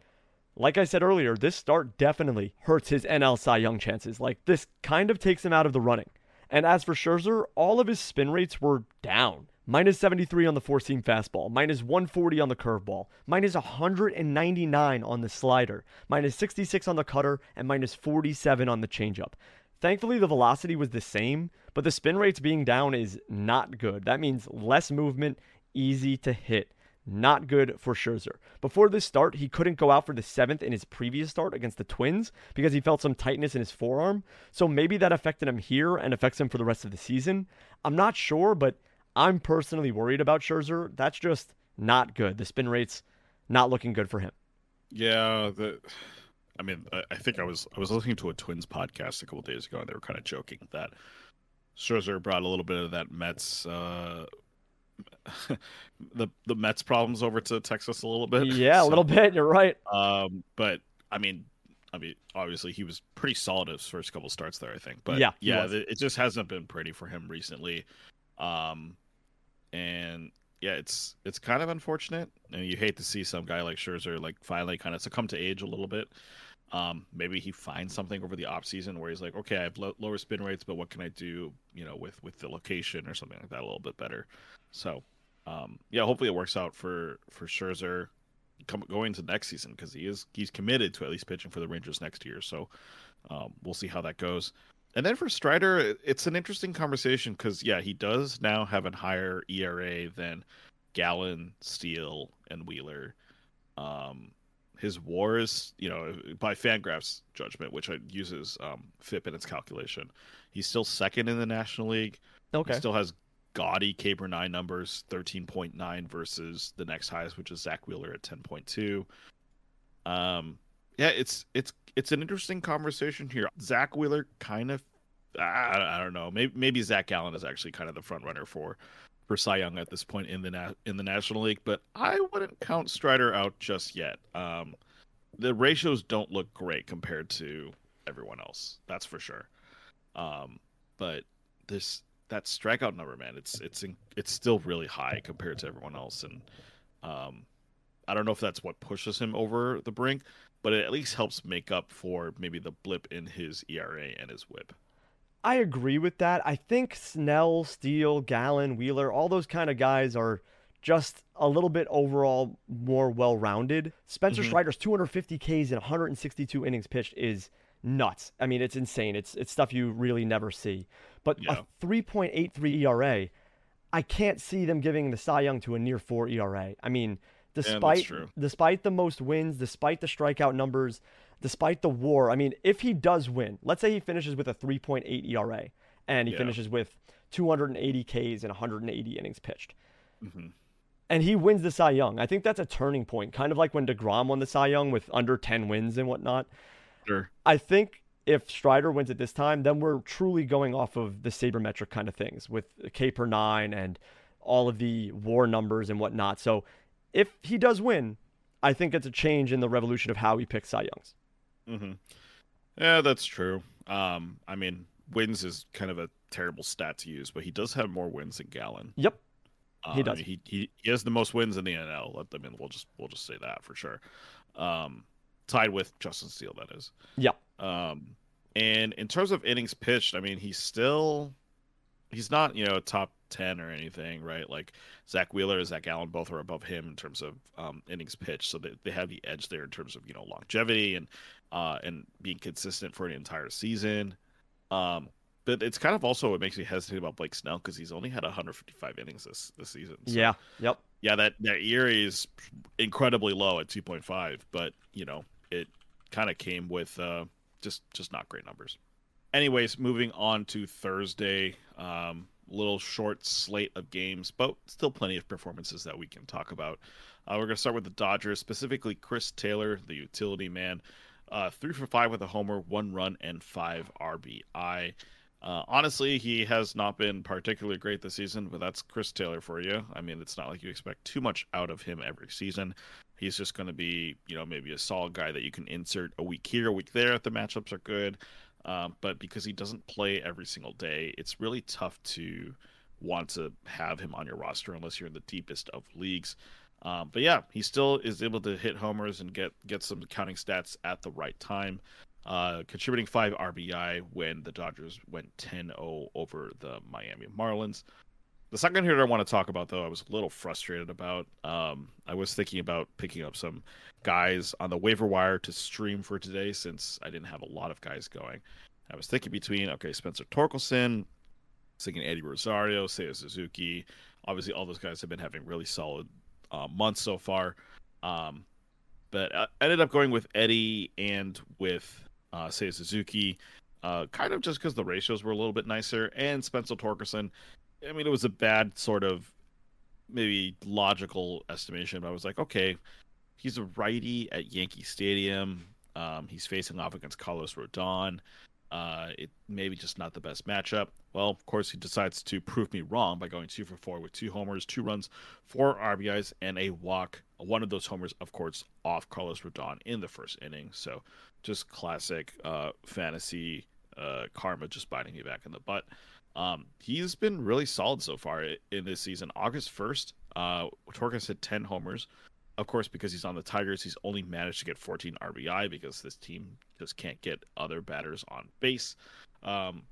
like I said earlier, this start definitely hurts his NL Cy Young chances. Like, this kind of takes him out of the running. And as for Scherzer, all of his spin rates were down. Minus 73 on the four seam fastball, minus 140 on the curveball, minus 199 on the slider, minus 66 on the cutter, and minus 47 on the changeup. Thankfully, the velocity was the same, but the spin rates being down is not good. That means less movement, easy to hit. Not good for Scherzer. Before this start, he couldn't go out for the seventh in his previous start against the Twins because he felt some tightness in his forearm. So maybe that affected him here and affects him for the rest of the season. I'm not sure, but I'm personally worried about Scherzer. That's just not good. The spin rate's not looking good for him. Yeah, the I mean, I, think I was I was listening to a Twins podcast a couple days ago, and they were kind of joking that Scherzer brought a little bit of that Mets uh, the the Mets problems over to Texas a little bit. Yeah, so, a little bit. You're right. Um, but I mean, I mean, obviously he was pretty solid his first couple starts there, I think. But yeah, yeah, it just hasn't been pretty for him recently. Um, and yeah, it's it's kind of unfortunate, and you hate to see some guy like Scherzer like finally kind of succumb to age a little bit. Um, maybe he finds something over the off season where he's like, okay, I have lo- lower spin rates, but what can I do, you know, with with the location or something like that a little bit better. So, um, yeah, hopefully it works out for for Scherzer come, going to next season because he is he's committed to at least pitching for the Rangers next year. So, um, we'll see how that goes. And then for Strider, it's an interesting conversation because yeah, he does now have a higher ERA than Gallen, Steele, and Wheeler. Um, his WAR is, you know, by Fangraphs judgment, which uses um, FIP in its calculation, he's still second in the National League. Okay. He still has gaudy per nine numbers, thirteen point nine versus the next highest, which is Zack Wheeler at ten point two. Um, yeah, it's it's it's an interesting conversation here. Zach Wheeler kind of, I, I don't know, maybe maybe Zac Gallen is actually kind of the front runner for for Cy Young at this point in the na- in the National League, but I wouldn't count Strider out just yet. Um, the ratios don't look great compared to everyone else, that's for sure. Um, but this that strikeout number, man, it's it's it's still really high compared to everyone else, and um, I don't know if that's what pushes him over the brink, but it at least helps make up for maybe the blip in his ERA and his WHIP. I agree with that. I think Snell, Steele, Gallen, Wheeler, all those kind of guys are just a little bit overall more well rounded. Spencer mm-hmm. Strider's 250 Ks in 162 innings pitched is nuts. I mean, it's insane. It's it's stuff you really never see. But yeah. a 3.83 ERA, I can't see them giving the Cy Young to a near four ERA. I mean, despite yeah, despite the most wins, despite the strikeout numbers, despite the WAR. I mean, if he does win, let's say he finishes with a 3.8 ERA and he yeah. finishes with 280 Ks and 180 innings pitched. Mm-hmm. And he wins the Cy Young. I think that's a turning point, kind of like when DeGrom won the Cy Young with under 10 wins and whatnot. Sure. I think if Strider wins at this time, then we're truly going off of the sabermetric kind of things with K per nine and all of the WAR numbers and whatnot. So if he does win, I think it's a change in the revolution of how we pick Cy Youngs. Mm-hmm. Yeah, that's true. Um, I mean, wins is kind of a terrible stat to use, but he does have more wins than Gallen. Yep, uh, he does. I mean, he, he he has the most wins in the NL. I mean, we'll just we'll just say that for sure. Um, tied with Justin Steele, that is. Yep. Um, and in terms of innings pitched, I mean, he's still he's not you know top 10 or anything right? Like zach wheeler and zac gallen both are above him in terms of um, innings pitched. So they, they have the edge there in terms of you know longevity and uh, and being consistent for an entire season. Um, but it's kind of also what makes me hesitate about blake snell because he's only had 155 innings this this season. So, yeah yep. yeah that that ERA is incredibly low at 2.5 but you know it kind of came with uh, just just not great numbers anyways, moving on to Thursday. Um, little short slate of games, but still plenty of performances that we can talk about. Uh, we're going to start with the Dodgers, specifically Chris Taylor, the utility man. Uh, three for five with a homer, one run, and five RBI. Uh, honestly, he has not been particularly great this season, but that's Chris Taylor for you. I mean, it's not like you expect too much out of him every season. He's just going to be, you know, maybe a solid guy that you can insert a week here, a week there if the matchups are good. Um, but because he doesn't play every single day, it's really tough to want to have him on your roster unless you're in the deepest of leagues. Um, but yeah, he still is able to hit homers and get get some counting stats at the right time. uh, contributing five RBI when the Dodgers went 10 0 over the Miami Marlins. The second hitter I want to talk about, though, I was a little frustrated about. Um, I was thinking about picking up some guys on the waiver wire to stream for today since I didn't have a lot of guys going. I was thinking between, okay, Spencer Torkelson, thinking Eddie Rosario, Seiya Suzuki. Obviously, all those guys have been having really solid uh, months so far. Um, but I ended up going with Eddie and with uh, Seiya Suzuki, uh, kind of just because the ratios were a little bit nicer. And Spencer Torkelson, I mean, it was a bad sort of maybe logical estimation, but I was like, okay, he's a righty at Yankee Stadium. Um, he's facing off against Carlos Rodon. Uh, it maybe just not the best matchup. Well, of course, he decides to prove me wrong by going two for four with two homers, two runs, four RBIs, and a walk. One of those homers, of course, off Carlos Rodon in the first inning. So, just classic uh, fantasy uh, karma, just biting me back in the butt. Um, he's been really solid so far in this season. August first, uh, Torres hit ten homers, of course, because he's on the Tigers, he's only managed to get 14 RBI because this team just can't get other batters on base. Um,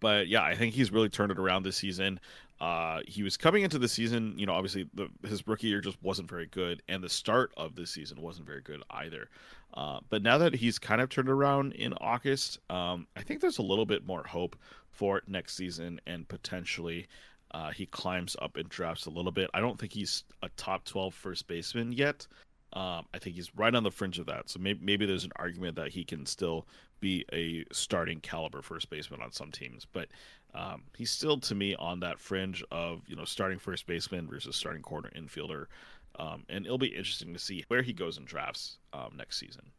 but yeah, I think he's really turned it around this season. Uh, he was coming into the season, you know, obviously the, his rookie year just wasn't very good, and the start of this season wasn't very good either. Uh, but now that he's kind of turned around in August, um, I think there's a little bit more hope for next season and potentially uh, he climbs up in drafts a little bit. I don't think he's a top 12 first baseman yet. Um, I think he's right on the fringe of that. So maybe, maybe there's an argument that he can still be a starting caliber first baseman on some teams. But um, he's still, to me, on that fringe of you know starting first baseman versus starting corner infielder. Um, and it'll be interesting to see where he goes in drafts um, next season.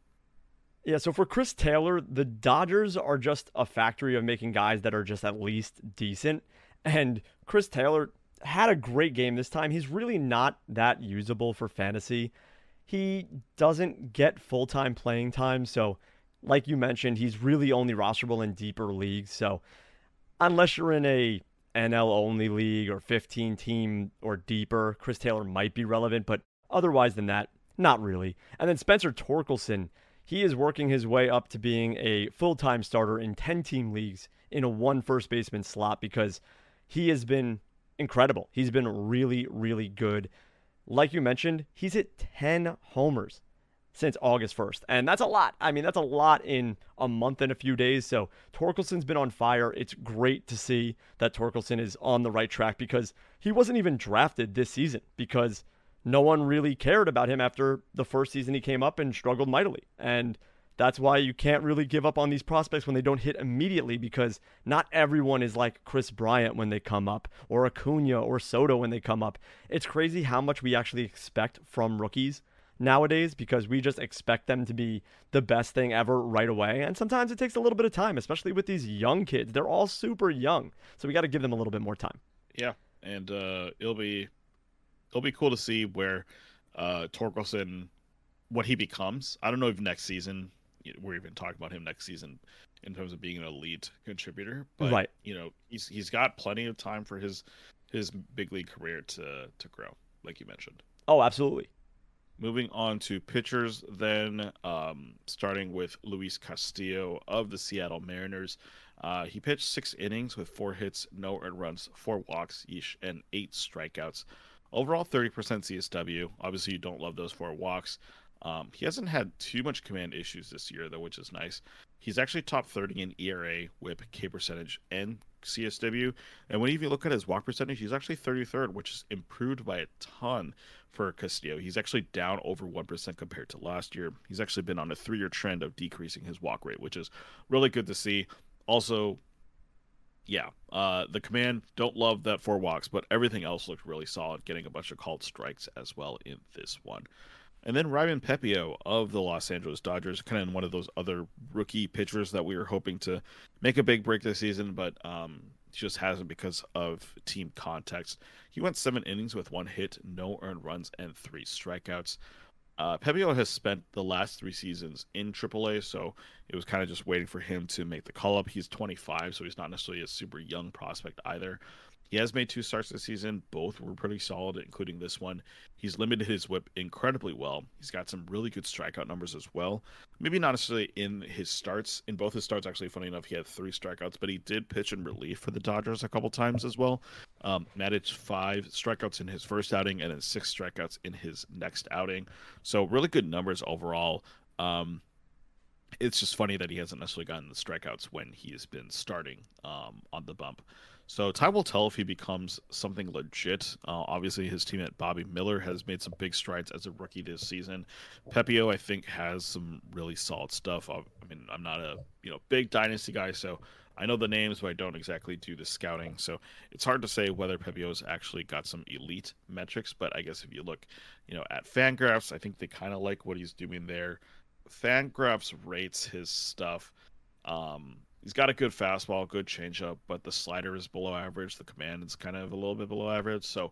Yeah, so for Chris Taylor, the Dodgers are just a factory of making guys that are just at least decent. And Chris Taylor had a great game this time. He's really not that usable for fantasy. He doesn't get full time playing time. So, like you mentioned, he's really only rosterable in deeper leagues. So, unless you're in a NL only league or 15 team or deeper, Chris Taylor might be relevant. But otherwise than that, not really. And then Spencer Torkelson, he is working his way up to being a full time starter in 10 team leagues in a one first baseman slot because he has been incredible. He's been really, really good. Like you mentioned, he's hit 10 homers since August 1st. And that's a lot. I mean, that's a lot in a month and a few days. So Torkelson's been on fire. It's great to see that Torkelson is on the right track because he wasn't even drafted this season because no one really cared about him after the first season he came up and struggled mightily. And that's why you can't really give up on these prospects when they don't hit immediately because not everyone is like Kris Bryant when they come up or Acuna or Soto when they come up. It's crazy how much we actually expect from rookies nowadays because we just expect them to be the best thing ever right away. And sometimes it takes a little bit of time, especially with these young kids. They're all super young. So we got to give them a little bit more time. Yeah. And uh, it'll be it'll be cool to see where uh Torkelson what he becomes. I don't know if next season we're even talking about him next season in terms of being an elite contributor. But right. you know, he's he's got plenty of time for his his big league career to to grow, like you mentioned. Oh, absolutely. Moving on to pitchers, then um, starting with Luis Castillo of the Seattle Mariners. Uh, he pitched six innings with four hits, no earned runs, four walks each, and eight strikeouts. Overall, 30% CSW. Obviously, you don't love those four walks. Um, he hasn't had too much command issues this year, though, which is nice. He's actually top 30 in ERA, WHIP, K percentage, and CSW. And when you even look at his walk percentage, he's actually 33rd, which is improved by a ton for Castillo. He's actually down over 1% compared to last year. He's actually been on a three year trend of decreasing his walk rate, which is really good to see. Also, yeah, uh, the command don't love that four walks, but everything else looked really solid, getting a bunch of called strikes as well in this one. And then Ryan Pepiot of the Los Angeles Dodgers, kind of one of those other rookie pitchers that we were hoping to make a big break this season, but um, just hasn't because of team context. He went seven innings with one hit, no earned runs, and three strikeouts. Uh, Pepiot has spent the last three seasons in AAA, so it was kind of just waiting for him to make the call up. He's 25, so he's not necessarily a super young prospect either. He has made two starts this season. Both were pretty solid, including this one. He's limited his whip incredibly well. He's got some really good strikeout numbers as well. Maybe not necessarily in his starts. In both his starts, actually, funny enough, he had three strikeouts, but he did pitch in relief for the Dodgers a couple times as well. Um, managed five strikeouts in his first outing and then six strikeouts in his next outing. So really good numbers overall. Um, it's just funny that he hasn't necessarily gotten the strikeouts when he has been starting um, on the bump. So time will tell if he becomes something legit. Uh, obviously, his teammate Bobby Miller has made some big strides as a rookie this season. Pepiot, I think, has some really solid stuff. I mean, I'm not a you know big dynasty guy, so I know the names, but I don't exactly do the scouting. So it's hard to say whether Pepiot's actually got some elite metrics. But I guess if you look, you know, at Fangraphs, I think they kind of like what he's doing there. Fangraphs rates his stuff. Um, he's got a good fastball, good changeup, but the slider is below average. The command is kind of a little bit below average. So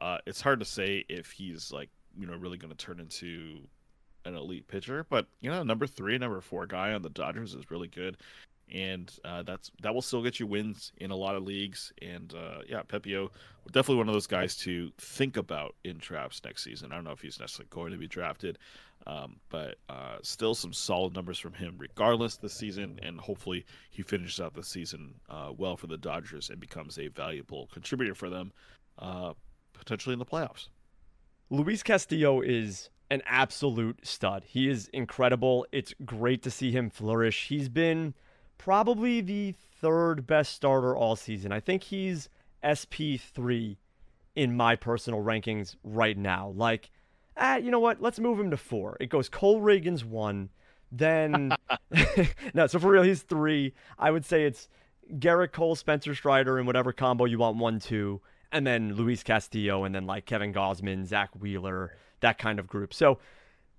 uh, it's hard to say if he's like you know really going to turn into an elite pitcher. But you know, number three, number four guy on the Dodgers is really good, and uh, that's that will still get you wins in a lot of leagues. And uh, yeah, Pepiot definitely one of those guys to think about in drafts next season. I don't know if he's necessarily going to be drafted, um, but uh, still some solid numbers from him regardless this season. And hopefully he finishes out the season uh, well for the Dodgers and becomes a valuable contributor for them, uh, potentially in the playoffs. Luis Castillo is an absolute stud. He is incredible. It's great to see him flourish. He's been probably the third best starter all season. I think he's SP3 in my personal rankings right now. Like, ah, you know what? Let's move him to four. It goes Cole Ragans one, then no. So for real, he's three. I would say it's Gerrit Cole, Spencer Strider, and whatever combo you want one, two, and then Luis Castillo, and then like Kevin Gausman, Zack Wheeler, that kind of group. So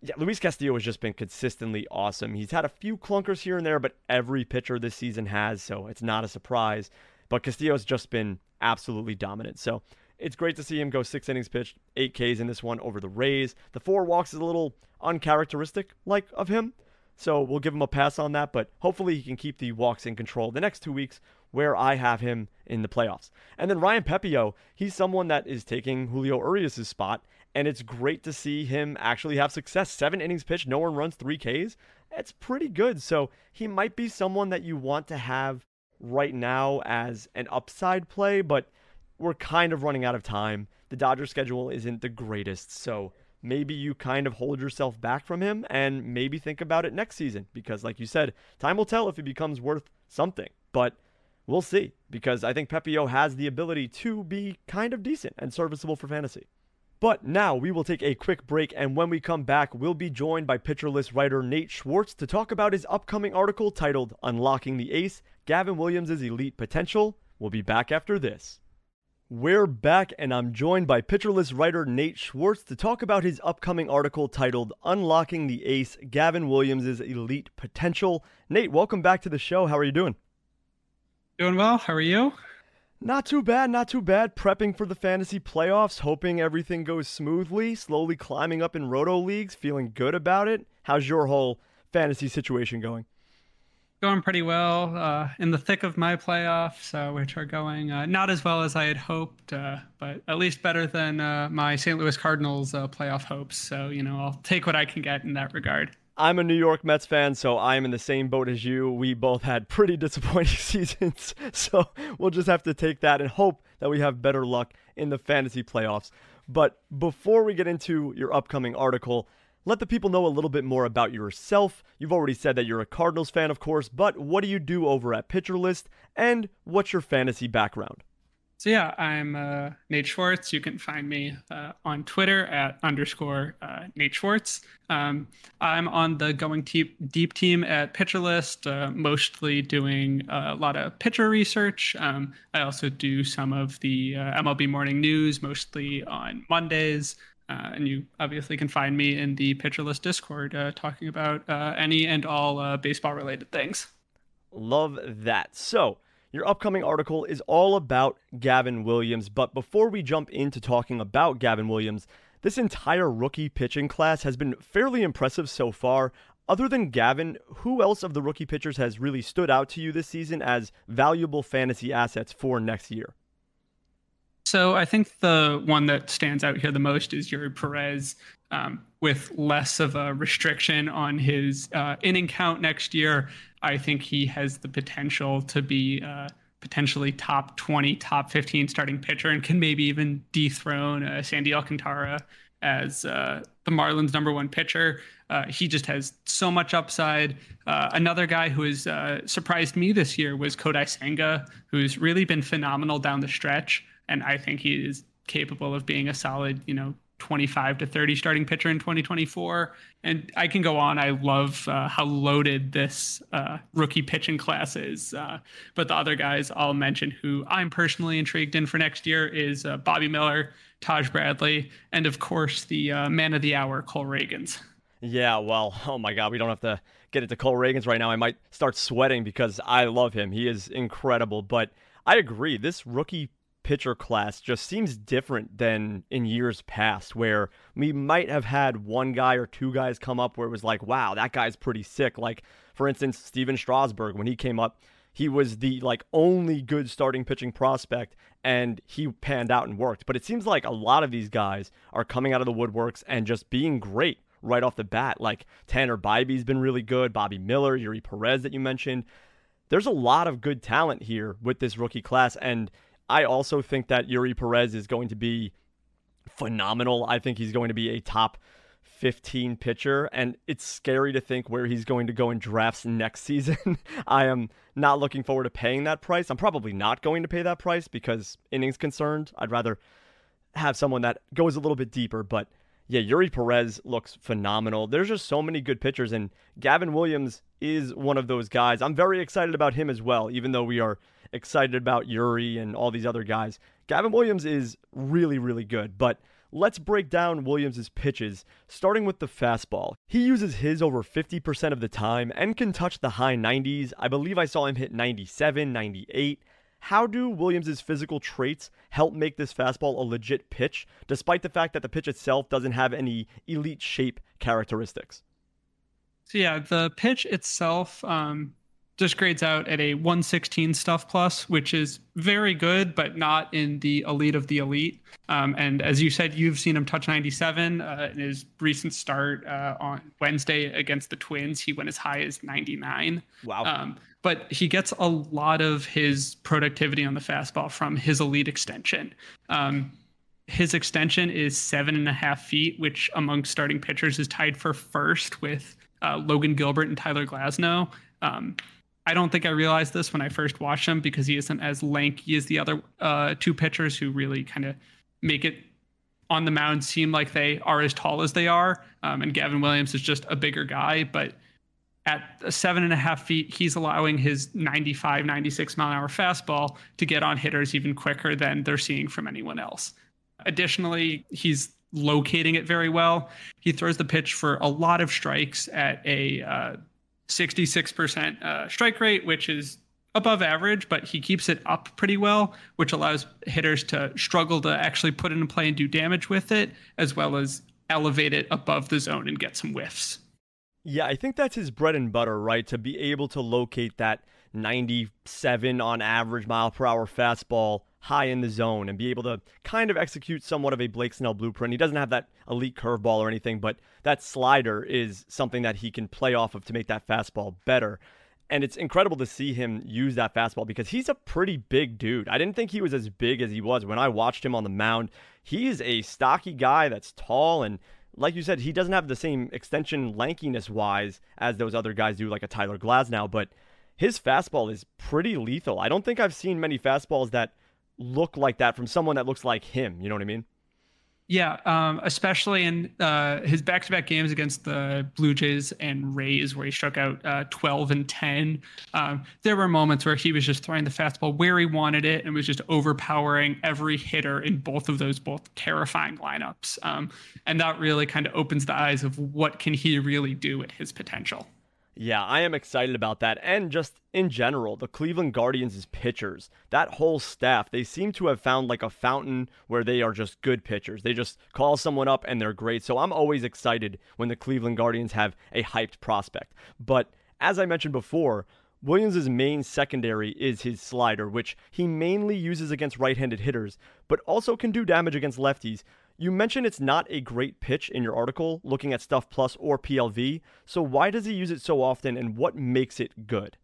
yeah, Luis Castillo has just been consistently awesome. He's had a few clunkers here and there, but every pitcher this season has, so it's not a surprise. But Castillo's just been absolutely dominant. So it's great to see him go six innings pitched, eight Ks in this one over the Rays. The four walks is a little uncharacteristic like of him. So we'll give him a pass on that, but hopefully he can keep the walks in control the next two weeks where I have him in the playoffs. And then Ryan Pepiot, he's someone that is taking Julio Urias' spot and it's great to see him actually have success. Seven innings pitched, no one runs three Ks. It's pretty good. So he might be someone that you want to have right now as an upside play, but we're kind of running out of time. The Dodgers schedule isn't the greatest, so maybe you kind of hold yourself back from him and maybe think about it next season because like you said, time will tell if he becomes worth something. But we'll see because I think Pepiot has the ability to be kind of decent and serviceable for fantasy. But now we will take a quick break, and when we come back, we'll be joined by Pitcher List writer Nate Schwartz to talk about his upcoming article titled Unlocking the Ace Gavin Williams' Elite Potential. We'll be back after this. We're back, and I'm joined by Pitcher List writer Nate Schwartz to talk about his upcoming article titled Unlocking the Ace Gavin Williams' Elite Potential. Nate, welcome back to the show. How are you doing? Doing well. How are you? Not too bad, not too bad. Prepping for the fantasy playoffs, hoping everything goes smoothly, slowly climbing up in roto leagues, feeling good about it. How's your whole fantasy situation going? Going pretty well. Uh, in the thick of my playoffs, uh, which are going uh, not as well as I had hoped, uh, but at least better than uh, my St. Louis Cardinals uh, playoff hopes. So, you know, I'll take what I can get in that regard. I'm a New York Mets fan, so I'm in the same boat as you. We both had pretty disappointing seasons, so we'll just have to take that and hope that we have better luck in the fantasy playoffs. But before we get into your upcoming article, let the people know a little bit more about yourself. You've already said that you're a Cardinals fan, of course, but what do you do over at Pitcher List, and what's your fantasy background? So yeah, I'm uh, Nate Schwartz. You can find me uh, on Twitter at underscore uh, Nate Schwartz. Um, I'm on the Going Deep, deep team at PitcherList, uh, mostly doing a lot of pitcher research. Um, I also do some of the uh, MLB Morning News, mostly on Mondays. Uh, and you obviously can find me in the PitcherList Discord talking about any and all baseball related things. Love that. So, your upcoming article is all about Gavin Williams, but before we jump into talking about Gavin Williams, this entire rookie pitching class has been fairly impressive so far. Other than Gavin, who else of the rookie pitchers has really stood out to you this season as valuable fantasy assets for next year? So I think the one that stands out here the most is Eury Perez, um, with less of a restriction on his uh, inning count next year. I think he has the potential to be uh, potentially top 20, top 15 starting pitcher, and can maybe even dethrone uh, Sandy Alcantara as uh, the Marlins' number one pitcher. Uh, he just has so much upside. Uh, another guy who has uh, surprised me this year was Kodai Senga, who's really been phenomenal down the stretch, and I think he is capable of being a solid, you know, 25 to 30 starting pitcher in 2024. And I can go on. I love uh, how loaded this uh, rookie pitching class is. Uh, but the other guys I'll mention who I'm personally intrigued in for next year is uh, Bobby Miller, Taj Bradley, and of course the uh, man of the hour, Cole Ragans. Yeah, well, oh my God, we don't have to get into Cole Ragans right now. I might start sweating because I love him. He is incredible. But I agree, this rookie pitcher class just seems different than in years past, where we might have had one guy or two guys come up where it was like, wow, that guy's pretty sick. Like, for instance, Stephen Strasburg, when he came up, he was the like only good starting pitching prospect and he panned out and worked. But it seems like a lot of these guys are coming out of the woodworks and just being great right off the bat. Like Tanner Bibee's been really good, Bobby Miller, Eury Perez that you mentioned. There's a lot of good talent here with this rookie class and I also think that Eury Perez is going to be phenomenal. I think he's going to be a top 15 pitcher, and it's scary to think where he's going to go in drafts next season. I am not looking forward to paying that price. I'm probably not going to pay that price because innings concerned. I'd rather have someone that goes a little bit deeper, but yeah, Eury Perez looks phenomenal. There's just so many good pitchers, and Gavin Williams is one of those guys. I'm very excited about him as well, even though we are excited about Eury and all these other guys. Gavin Williams is really, really good, but let's break down Williams' pitches, starting with the fastball. He uses his over 50% of the time and can touch the high 90s. I believe I saw him hit 97, 98. How do Williams' physical traits help make this fastball a legit pitch, despite the fact that the pitch itself doesn't have any elite shape characteristics? So yeah, the pitch itself um, just grades out at a 116 stuff plus, which is very good, but not in the elite of the elite. Um, and as you said, you've seen him touch 97 uh, in his recent start uh, on Wednesday against the Twins. He went as high as 99. Wow. Um, but he gets a lot of his productivity on the fastball from his elite extension. Um, his extension is seven and a half feet, which among starting pitchers is tied for first with uh, Logan Gilbert and Tyler Glasnow. Um, I don't think I realized this when I first watched him because he isn't as lanky as the other uh, two pitchers who really kind of make it on the mound seem like they are as tall as they are. Um, and Gavin Williams is just a bigger guy, but at seven and a half feet, he's allowing his 95, 96 mile an hour fastball to get on hitters even quicker than they're seeing from anyone else. Additionally, he's locating it very well. He throws the pitch for a lot of strikes at a uh, 66% uh, strike rate, which is above average, but he keeps it up pretty well, which allows hitters to struggle to actually put it in play and do damage with it, as well as elevate it above the zone and get some whiffs. Yeah, I think that's his bread and butter, right? To be able to locate that 97 on average mile per hour fastball high in the zone and be able to kind of execute somewhat of a Blake Snell blueprint. He doesn't have that elite curveball or anything, but that slider is something that he can play off of to make that fastball better. And it's incredible to see him use that fastball because he's a pretty big dude. I didn't think he was as big as he was when I watched him on the mound. He's a stocky guy that's tall and like you said, he doesn't have the same extension lankiness wise as those other guys do, like a Tyler Glasnow, but his fastball is pretty lethal. I don't think I've seen many fastballs that look like that from someone that looks like him. You know what I mean? Yeah, um, especially in uh, his back-to-back games against the Blue Jays and Rays, where he struck out uh, 12 and 10. Um, there were moments where he was just throwing the fastball where he wanted it and was just overpowering every hitter in both of those both terrifying lineups. Um, and that really kind of opens the eyes of what can he really do at his potential. Yeah, I am excited about that. And just in general, the Cleveland Guardians' pitchers, that whole staff, they seem to have found like a fountain where they are just good pitchers. They just call someone up and they're great. So I'm always excited when the Cleveland Guardians have a hyped prospect. But as I mentioned before, Williams' main secondary is his slider, which he mainly uses against right handed hitters, but also can do damage against lefties. You mentioned it's not a great pitch in your article looking at Stuff Plus or PLV, so why does he use it so often and what makes it good?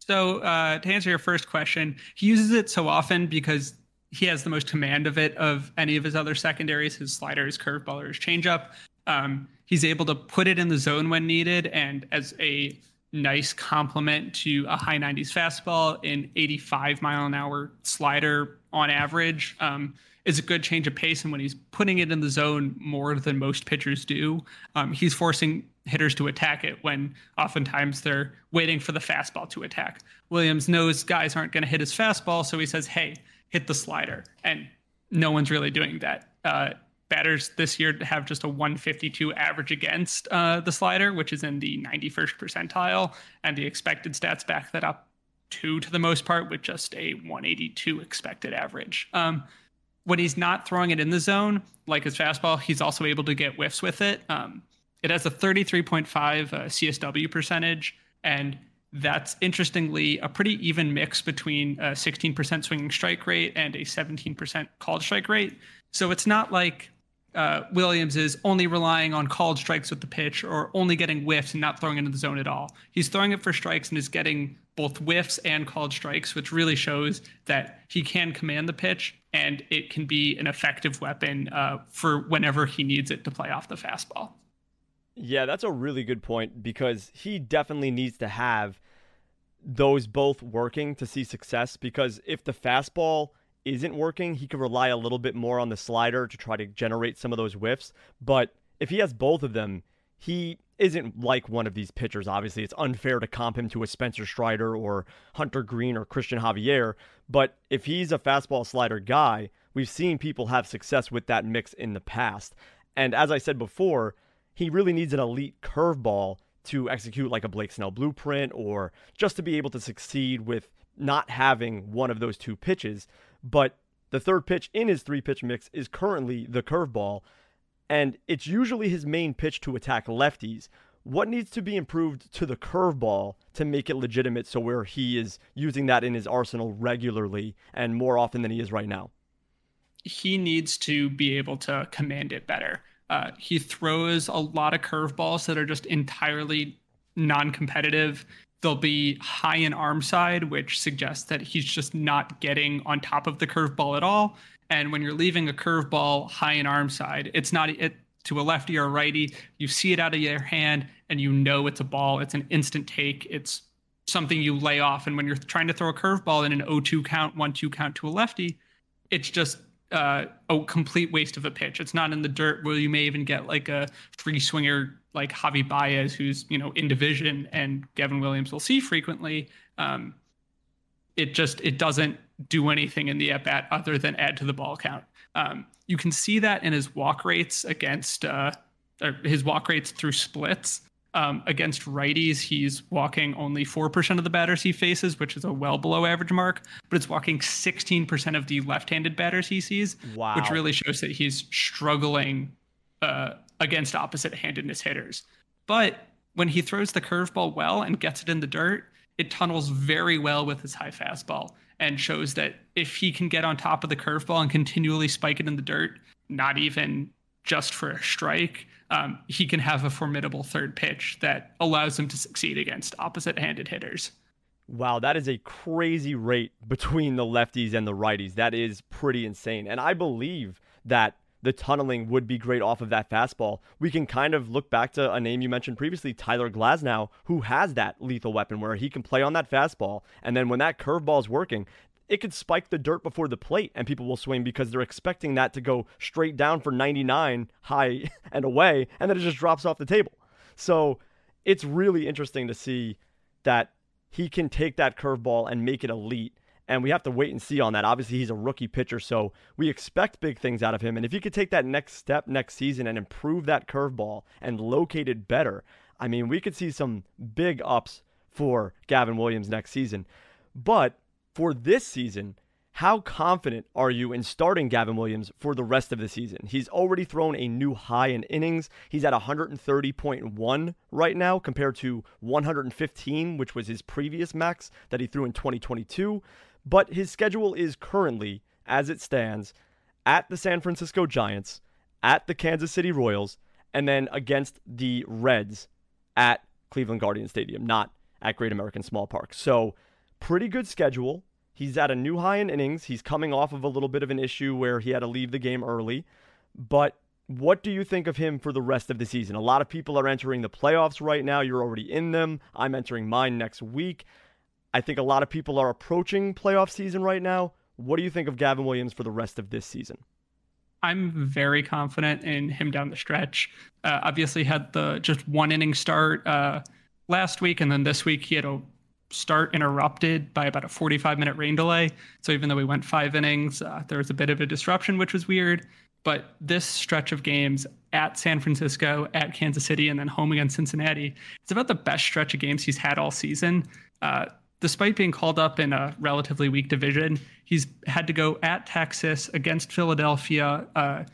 So, uh, to answer your first question, he uses it so often because he has the most command of it of any of his other secondaries his slider, his curveball, or his changeup. Um, he's able to put it in the zone when needed, and as a nice complement to a high 90s fastball, an 85 mile an hour slider on average um, is a good change of pace. And when he's putting it in the zone more than most pitchers do, um, he's forcing hitters to attack it when oftentimes they're waiting for the fastball to attack. Williams knows guys aren't going to hit his fastball, so he says, hey, hit the slider. And no one's really doing that. Uh, batters this year have just a 152 average against uh, the slider, which is in the 91st percentile, and the expected stats back that up too, to the most part, with just a 182 expected average. Um, when he's not throwing it in the zone, like his fastball, he's also able to get whiffs with it. Um, it has a 33.5 uh, CSW percentage, and that's interestingly a pretty even mix between a 16% swinging strike rate and a 17% called strike rate. So it's not like uh, Williams is only relying on called strikes with the pitch or only getting whiffs and not throwing into the zone at all. He's throwing it for strikes and is getting both whiffs and called strikes, which really shows that he can command the pitch and it can be an effective weapon uh, for whenever he needs it to play off the fastball. Yeah, that's a really good point because he definitely needs to have those both working to see success because if the fastball isn't working, he could rely a little bit more on the slider to try to generate some of those whiffs. But if he has both of them, he isn't like one of these pitchers. Obviously, it's unfair to comp him to a Spencer Strider or Hunter Greene or Cristian Javier. But if he's a fastball slider guy, we've seen people have success with that mix in the past. And as I said before, he really needs an elite curveball to execute like a Blake Snell blueprint or just to be able to succeed with not having one of those two pitches. But the third pitch in his three pitch mix is currently the curveball, and it's usually his main pitch to attack lefties. What needs to be improved to the curveball to make it legitimate so where he is using that in his arsenal regularly and more often than he is right now? He needs to be able to command it better. Uh, he throws a lot of curveballs that are just entirely non competitive they'll be high in arm side, which suggests that he's just not getting on top of the curveball at all. And when you're leaving a curveball high in arm side, it's not it to a lefty or a righty. You see it out of your hand and you know it's a ball. It's an instant take. It's something you lay off. And when you're trying to throw a curveball in an 0-2 count, 1-2 count to a lefty, it's just uh, a complete waste of a pitch. It's not in the dirt where you may even get like a free swinger like Javy Baez, who's you know in division, and Gavin Williams will see frequently. Um, it just it doesn't do anything in the at bat other than add to the ball count. Um, you can see that in his walk rates against uh, his walk rates through splits. Um, against righties, he's walking only 4% of the batters he faces, which is a well below average mark, but it's walking 16% of the left handed batters he sees, wow. which really shows that he's struggling uh, against opposite handedness hitters. But when he throws the curveball well and gets it in the dirt, it tunnels very well with his high fastball and shows that if he can get on top of the curveball and continually spike it in the dirt, not even just for a strike, um, he can have a formidable third pitch that allows him to succeed against opposite handed hitters. Wow, that is a crazy rate between the lefties and the righties. That is pretty insane. And I believe that the tunneling would be great off of that fastball. We can kind of look back to a name you mentioned previously, Tyler Glasnow, who has that lethal weapon where he can play on that fastball. And then when that curveball is working, it could spike the dirt before the plate and people will swing because they're expecting that to go straight down for 99 high and away and then it just drops off the table. So it's really interesting to see that he can take that curveball and make it elite and we have to wait and see on that. Obviously, he's a rookie pitcher, so we expect big things out of him. And if he could take that next step next season and improve that curveball and locate it better, I mean, we could see some big ups for Gavin Williams next season. But for this season, How confident are you in starting Gavin Williams for the rest of the season? He's already thrown a new high in innings. He's at 130.1 right now compared to 115, which was his previous max that he threw in 2022. But his schedule is currently, as it stands, at the San Francisco Giants, at the Kansas City Royals, and then against the Reds at Cleveland Guardian Stadium, not at Great American Small Park. So, pretty good schedule. He's at a new high in innings. He's coming off of a little bit of an issue where he had to leave the game early. But what do you think of him for the rest of the season? A lot of people are entering the playoffs right now. You're already in them. I'm entering mine next week. I think a lot of people are approaching playoff season right now. What do you think of Gavin Williams for the rest of this season? I'm very confident in him down the stretch. Uh, obviously, had the just one inning start uh, last week, and then this week he had a start interrupted by about a 45 minute rain delay. So even though we went five innings, uh, there was a bit of a disruption, which was weird. But this stretch of games at San Francisco, at Kansas City, and then home against Cincinnati, it's about the best stretch of games he's had all season. Uh, despite being called up in a relatively weak division, he's had to go at Texas, against Philadelphia, uh,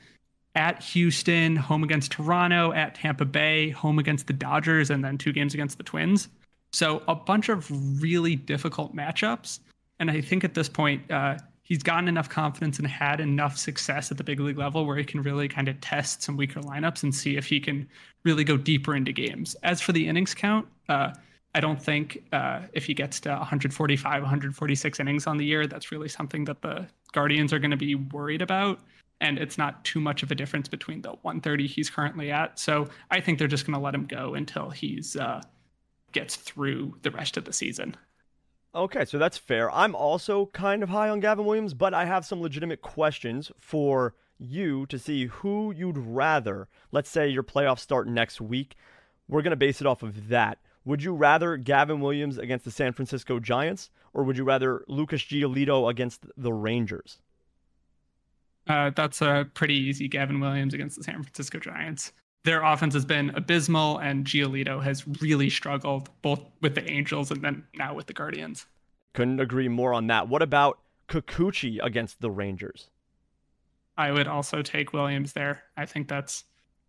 at Houston, home against Toronto, at Tampa Bay, home against the Dodgers, and then two games against the Twins. So a bunch of really difficult matchups. And I think at this point, uh, he's gotten enough confidence and had enough success at the big league level where he can really kind of test some weaker lineups and see if he can really go deeper into games. As for the innings count, uh, I don't think uh, if he gets to 145, 146 innings on the year, that's really something that the Guardians are going to be worried about. And it's not too much of a difference between the 130 he's currently at. So I think they're just going to let him go until he's uh, gets through the rest of the season. Okay, so that's fair. I'm also kind of high on Gavin Williams, but I have some legitimate questions for you to see who you'd rather. Let's say your playoffs start next week. We're going to base it off of that. Would you rather Gavin Williams against the San Francisco Giants, or would you rather Lucas Giolito against the Rangers? Uh, that's a pretty easy Gavin Williams against the San Francisco Giants. Their offense has been abysmal, and Giolito has really struggled both with the Angels and then now with the Guardians. Couldn't agree more on that. What about Kikuchi against the Rangers? I would also take Williams there. I think that's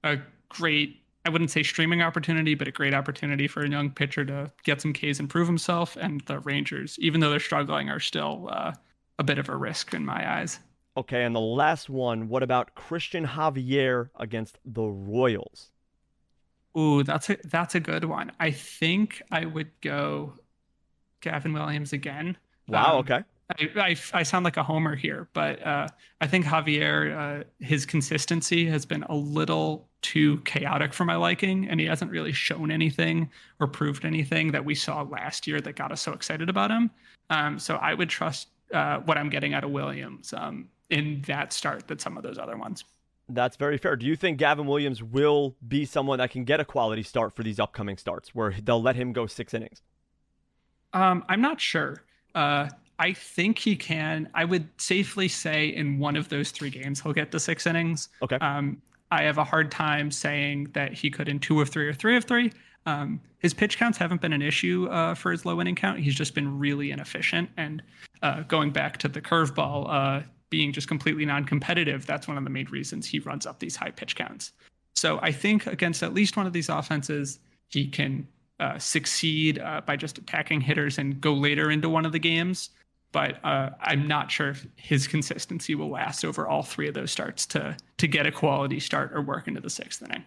a great I wouldn't say streaming opportunity, but a great opportunity for a young pitcher to get some Ks and prove himself. And the Rangers, even though they're struggling, are still uh, a bit of a risk in my eyes. Okay, and the last one, what about Cristian Javier against the Royals? Ooh, that's a that's a good one. I think I would go Gavin Williams again. Wow, um, okay. I, I, I, sound like a homer here, but uh, I think Javier, uh, his consistency has been a little too chaotic for my liking, and he hasn't really shown anything or proved anything that we saw last year that got us so excited about him. Um, so I would trust uh, what I'm getting out of Williams um, in that start than some of those other ones. That's very fair. Do you think Gavin Williams will be someone that can get a quality start for these upcoming starts where they'll let him go six innings? Um, I'm not sure. Uh, I think he can. I would safely say in one of those three games he'll get the six innings. Okay. Um, I have a hard time saying that he could in two of three or three of three. Um, his pitch counts haven't been an issue uh, for his low inning count. He's just been really inefficient. And uh, going back to the curveball uh, being just completely non-competitive, that's one of the main reasons he runs up these high pitch counts. So I think against at least one of these offenses, he can uh, succeed uh, by just attacking hitters and go later into one of the games but uh, I'm not sure if his consistency will last over all three of those starts to to get a quality start or work into the sixth inning.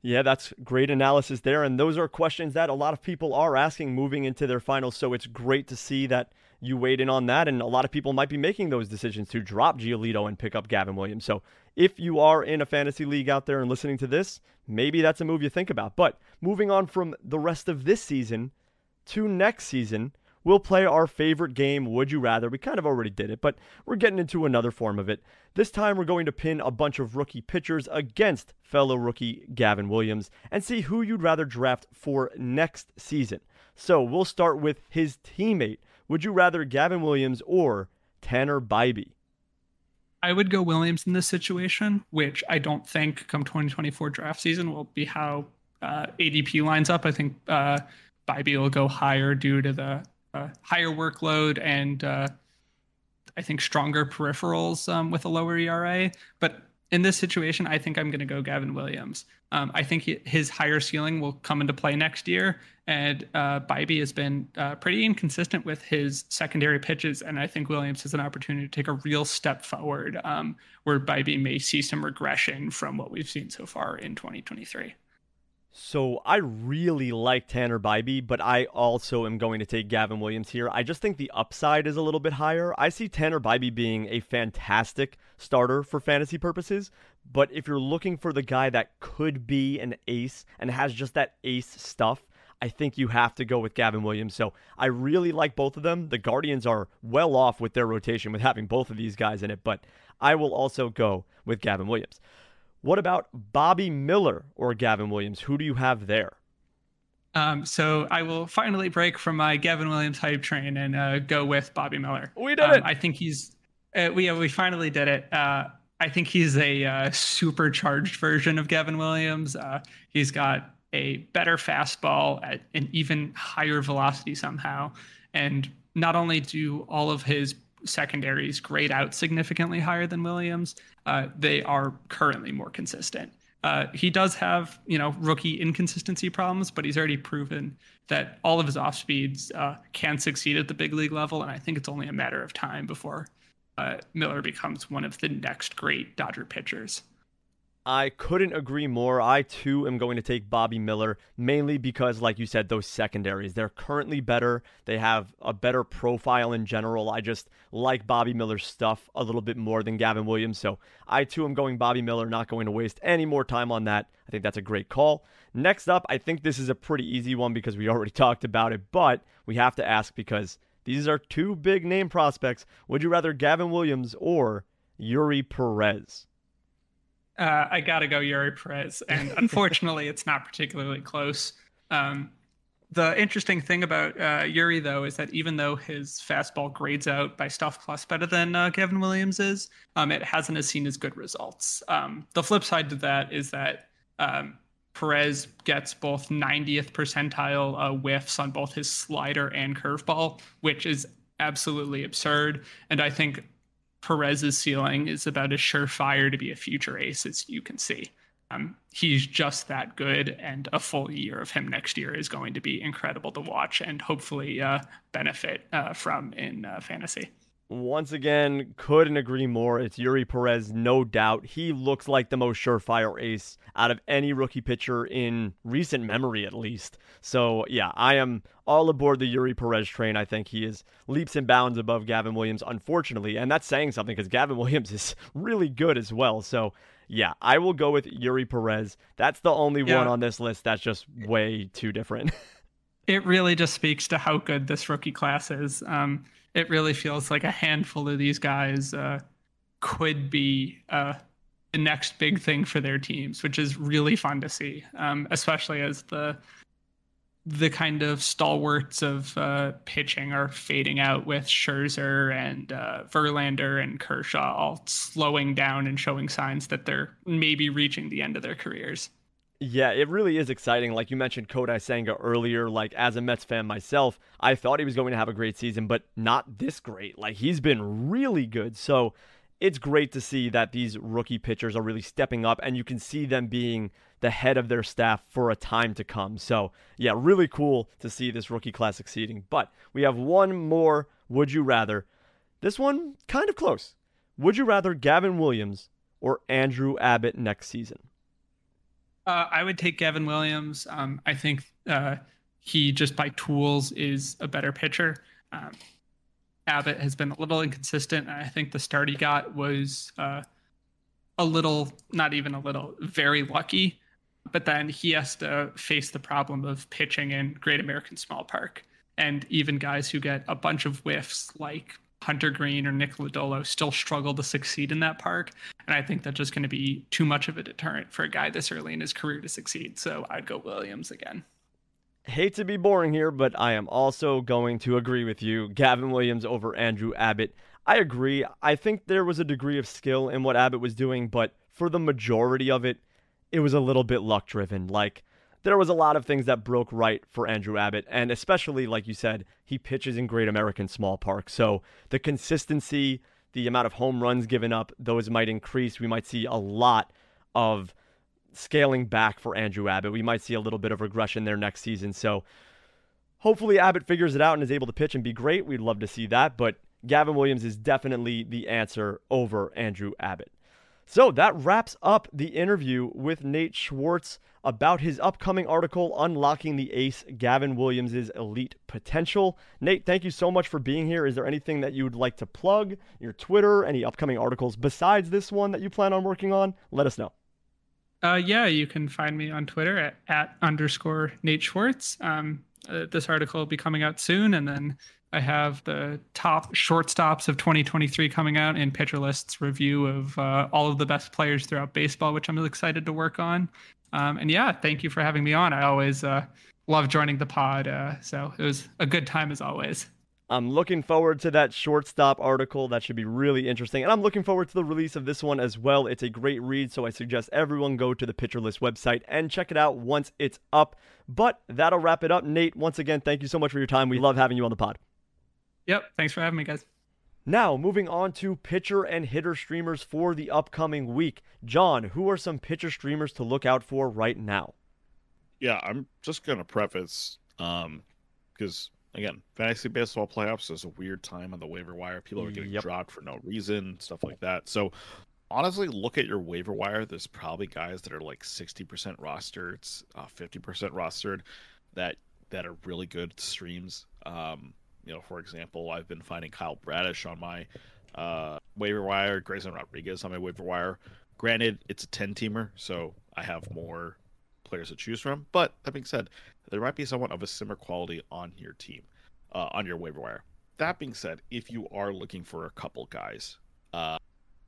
Yeah, that's great analysis there, and those are questions that a lot of people are asking moving into their finals. So it's great to see that you weighed in on that, and a lot of people might be making those decisions to drop Giolito and pick up Gavin Williams. So if you are in a fantasy league out there and listening to this, maybe that's a move you think about. But moving on from the rest of this season to next season we'll play our favorite game, Would You Rather. We kind of already did it, but we're getting into another form of it. This time, we're going to pin a bunch of rookie pitchers against fellow rookie Gavin Williams and see who you'd rather draft for next season. So we'll start with his teammate. Would you rather Gavin Williams or Tanner Bibee? I would go Williams in this situation, which I don't think come 2024 draft season will be how uh, ADP lines up. I think uh, Bibee will go higher due to the uh, higher workload and uh, I think, stronger peripherals um, with a lower ERA. But in this situation, I think I'm going to go Gavin Williams. Um, I think he, his higher ceiling will come into play next year. And uh, Bibee has been uh, pretty inconsistent with his secondary pitches. And I think Williams has an opportunity to take a real step forward um, where Bibee may see some regression from what we've seen so far in 2023. So I really like Tanner Bibee, but I also am going to take Gavin Williams here. I just think the upside is a little bit higher. I see Tanner Bibee being a fantastic starter for fantasy purposes, but if you're looking for the guy that could be an ace and has just that ace stuff, I think you have to go with Gavin Williams. So I really like both of them. The Guardians are well off with their rotation with having both of these guys in it, but I will also go with Gavin Williams. What about Bobby Miller or Gavin Williams? Who do you have there? Um, so I will finally break from my Gavin Williams hype train and uh, go with Bobby Miller. We did um, it. I think he's uh, we we finally did it. Uh, I think he's a uh, supercharged version of Gavin Williams. Uh, he's got a better fastball at an even higher velocity somehow, and not only do all of his secondaries grade out significantly higher than Williams, uh, they are currently more consistent. Uh, he does have, you know, rookie inconsistency problems, but he's already proven that all of his off speeds uh, can succeed at the big league level, and I think it's only a matter of time before uh, Miller becomes one of the next great Dodger pitchers. I couldn't agree more. I too am going to take Bobby Miller, mainly because, like you said, those secondaries, they're currently better. They have a better profile in general. I just like Bobby Miller's stuff a little bit more than Gavin Williams. So I too am going Bobby Miller, not going to waste any more time on that. I think that's a great call. Next up, I think this is a pretty easy one because we already talked about it, but we have to ask because these are two big name prospects. Would you rather Gavin Williams or Eury Perez? Uh, I got to go Eury Perez. And unfortunately, it's not particularly close. Um, the interesting thing about uh, Eury, though, is that even though his fastball grades out by Stuff Plus better than uh, Gavin Williams is, um, it hasn't as seen as good results. Um, the flip side to that is that um, Perez gets both 90th percentile uh, whiffs on both his slider and curveball, which is absolutely absurd. And I think Perez's ceiling is about as surefire to be a future ace as you can see. Um, he's just that good, and a full year of him next year is going to be incredible to watch and hopefully uh, benefit uh, from in uh, fantasy. Once again, couldn't agree more. It's Eury Perez, no doubt. He looks like the most surefire ace out of any rookie pitcher in recent memory, at least. So, yeah, I am all aboard the Eury Perez train. I think he is leaps and bounds above Gavin Williams, unfortunately. And that's saying something because Gavin Williams is really good as well. So, yeah, I will go with Eury Perez. That's the only yeah. one on this list that's just way too different. it really just speaks to how good this rookie class is. Um, it really feels like a handful of these guys uh, could be uh, the next big thing for their teams, which is really fun to see, um, especially as the the kind of stalwarts of uh, pitching are fading out with Scherzer and uh, Verlander and Kershaw all slowing down and showing signs that they're maybe reaching the end of their careers. Yeah, it really is exciting. Like you mentioned Kodai Senga earlier, like as a Mets fan myself, I thought he was going to have a great season, but not this great. Like he's been really good. So it's great to see that these rookie pitchers are really stepping up and you can see them being the head of their staff for a time to come. So, yeah, really cool to see this rookie class succeeding. But we have one more would you rather. This one kind of close. Would you rather Gavin Williams or Andrew Abbott next season? Uh, I would take Gavin Williams. Um, I think uh, he just by tools is a better pitcher. Um, Abbott has been a little inconsistent. I think the start he got was uh, a little, not even a little, very lucky. But then he has to face the problem of pitching in Great American Small Park. And even guys who get a bunch of whiffs, like Hunter Greene or Nick Lodolo still struggle to succeed in that park. And I think that's just going to be too much of a deterrent for a guy this early in his career to succeed. So I'd go Williams again. Hate to be boring here, but I am also going to agree with you. Gavin Williams over Andrew Abbott. I agree. I think there was a degree of skill in what Abbott was doing, but for the majority of it, it was a little bit luck driven. Like, there was a lot of things that broke right for Andrew Abbott, and especially like you said, he pitches in Great American Small Park, so the consistency, the amount of home runs given up, those might increase. We might see a lot of scaling back for Andrew Abbott. We might see a little bit of regression there next season. So hopefully Abbott figures it out and is able to pitch and be great. We'd love to see that, but Gavin Williams is definitely the answer over Andrew Abbott. So that wraps up the interview with Nate Schwartz about his upcoming article, Unlocking the Ace Gavin Williams' Elite Potential. Nate, thank you so much for being here. Is there anything that you would like to plug? Your Twitter, any upcoming articles besides this one that you plan on working on? Let us know. Uh, yeah, you can find me on Twitter at, at underscore Nate Schwartz. Um, uh, this article will be coming out soon, and then I have the top shortstops of 2023 coming out in Pitcher List's review of uh, all of the best players throughout baseball, which I'm excited to work on. Um, and yeah, thank you for having me on. I always uh, love joining the pod, uh, so it was a good time as always. I'm looking forward to that shortstop article. That should be really interesting. And I'm looking forward to the release of this one as well. It's a great read, so I suggest everyone go to the Pitcher List website and check it out once it's up. But that'll wrap it up. Nate, once again, thank you so much for your time. We love having you on the pod. Yep. Thanks for having me, guys. Now, moving on to pitcher and hitter streamers for the upcoming week. John, who are some pitcher streamers to look out for right now? Yeah, I'm just going to preface um because again, fantasy baseball playoffs is a weird time on the waiver wire. People are getting yep. dropped for no reason, stuff like that. So, honestly, look at your waiver wire. There's probably guys that are like 60% rostered, uh, 50% rostered that that are really good streams. Um, you know, for example, I've been finding Kyle Bradish on my uh, waiver wire, Grayson Rodriguez on my waiver wire. Granted, it's a 10 teamer, so I have more players to choose from. But that being said, there might be someone of a similar quality on your team, uh, on your waiver wire. That being said, if you are looking for a couple guys, uh,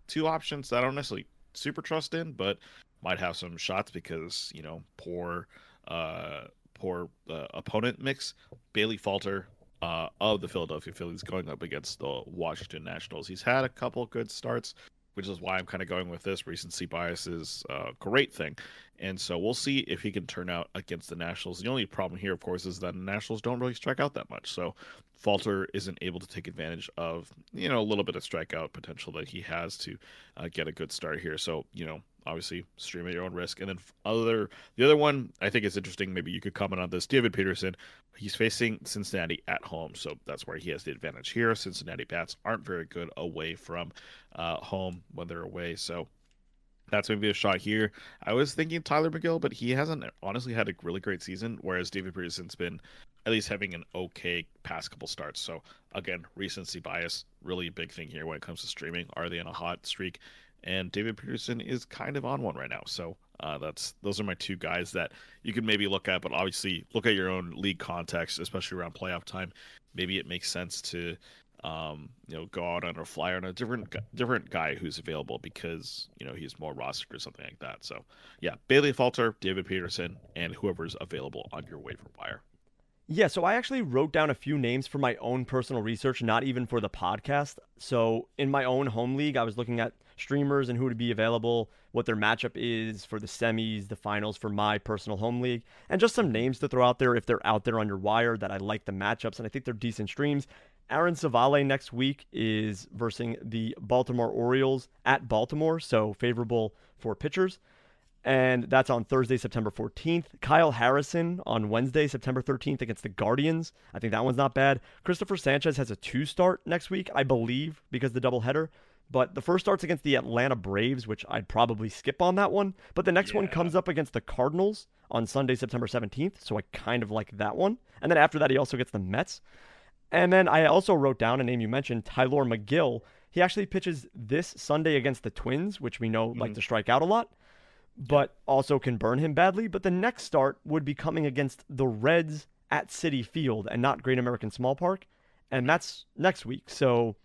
two options that I don't necessarily super trust in, but might have some shots because you know poor, uh, poor uh, opponent mix. Bailey Falter uh, of the Philadelphia Phillies going up against the Washington Nationals. He's had a couple good starts, which is why I'm kind of going with this. Recency bias is a great thing. And so we'll see if he can turn out against the Nationals. The only problem here, of course, is that the Nationals don't really strike out that much. So Falter isn't able to take advantage of, you know, a little bit of strikeout potential that he has to uh, get a good start here. So, you know, obviously stream at your own risk. And then other the other one I think is interesting. Maybe you could comment on this. David Peterson, he's facing Cincinnati at home, so that's where he has the advantage here. Cincinnati bats aren't very good away from uh, home when they're away, so that's maybe a shot here. I was thinking Tyler Megill, but he hasn't honestly had a really great season, whereas David Peterson's been at least having an okay past couple starts. So again, recency bias, really big thing here when it comes to streaming. Are they in a hot streak? And David Peterson is kind of on one right now. So uh, that's those are my two guys that you could maybe look at, but obviously look at your own league context, especially around playoff time. Maybe it makes sense to um, you know go out on a flyer on a different different guy who's available because you know he's more rostered or something like that. So yeah, Bailey Falter, David Peterson, and whoever's available on your waiver wire. Yeah, so I actually wrote down a few names for my own personal research, not even for the podcast. So in my own home league, I was looking at streamers and who would be available, what their matchup is for the semis, the finals for my personal home league, and just some names to throw out there if they're out there on your wire that I like the matchups and I think they're decent streams. Aaron Civale next week is versing the Baltimore Orioles at Baltimore, so favorable for pitchers. And that's on Thursday, September 14th. Kyle Harrison on Wednesday, September 13th against the Guardians. I think that one's not bad. Christopher Sanchez has a two start next week, I believe, because the doubleheader. But the first start's against the Atlanta Braves, which I'd probably skip on that one. But the next yeah. one comes up against the Cardinals on Sunday, September 17th. So I kind of like that one. And then after that, he also gets the Mets. And then I also wrote down a name you mentioned, Tyler Megill. He actually pitches this Sunday against the Twins, which we know mm like to strike out a lot, but also can burn him badly. But the next start would be coming against the Reds at Citi Field and not Great American Small Park. And that's next week. So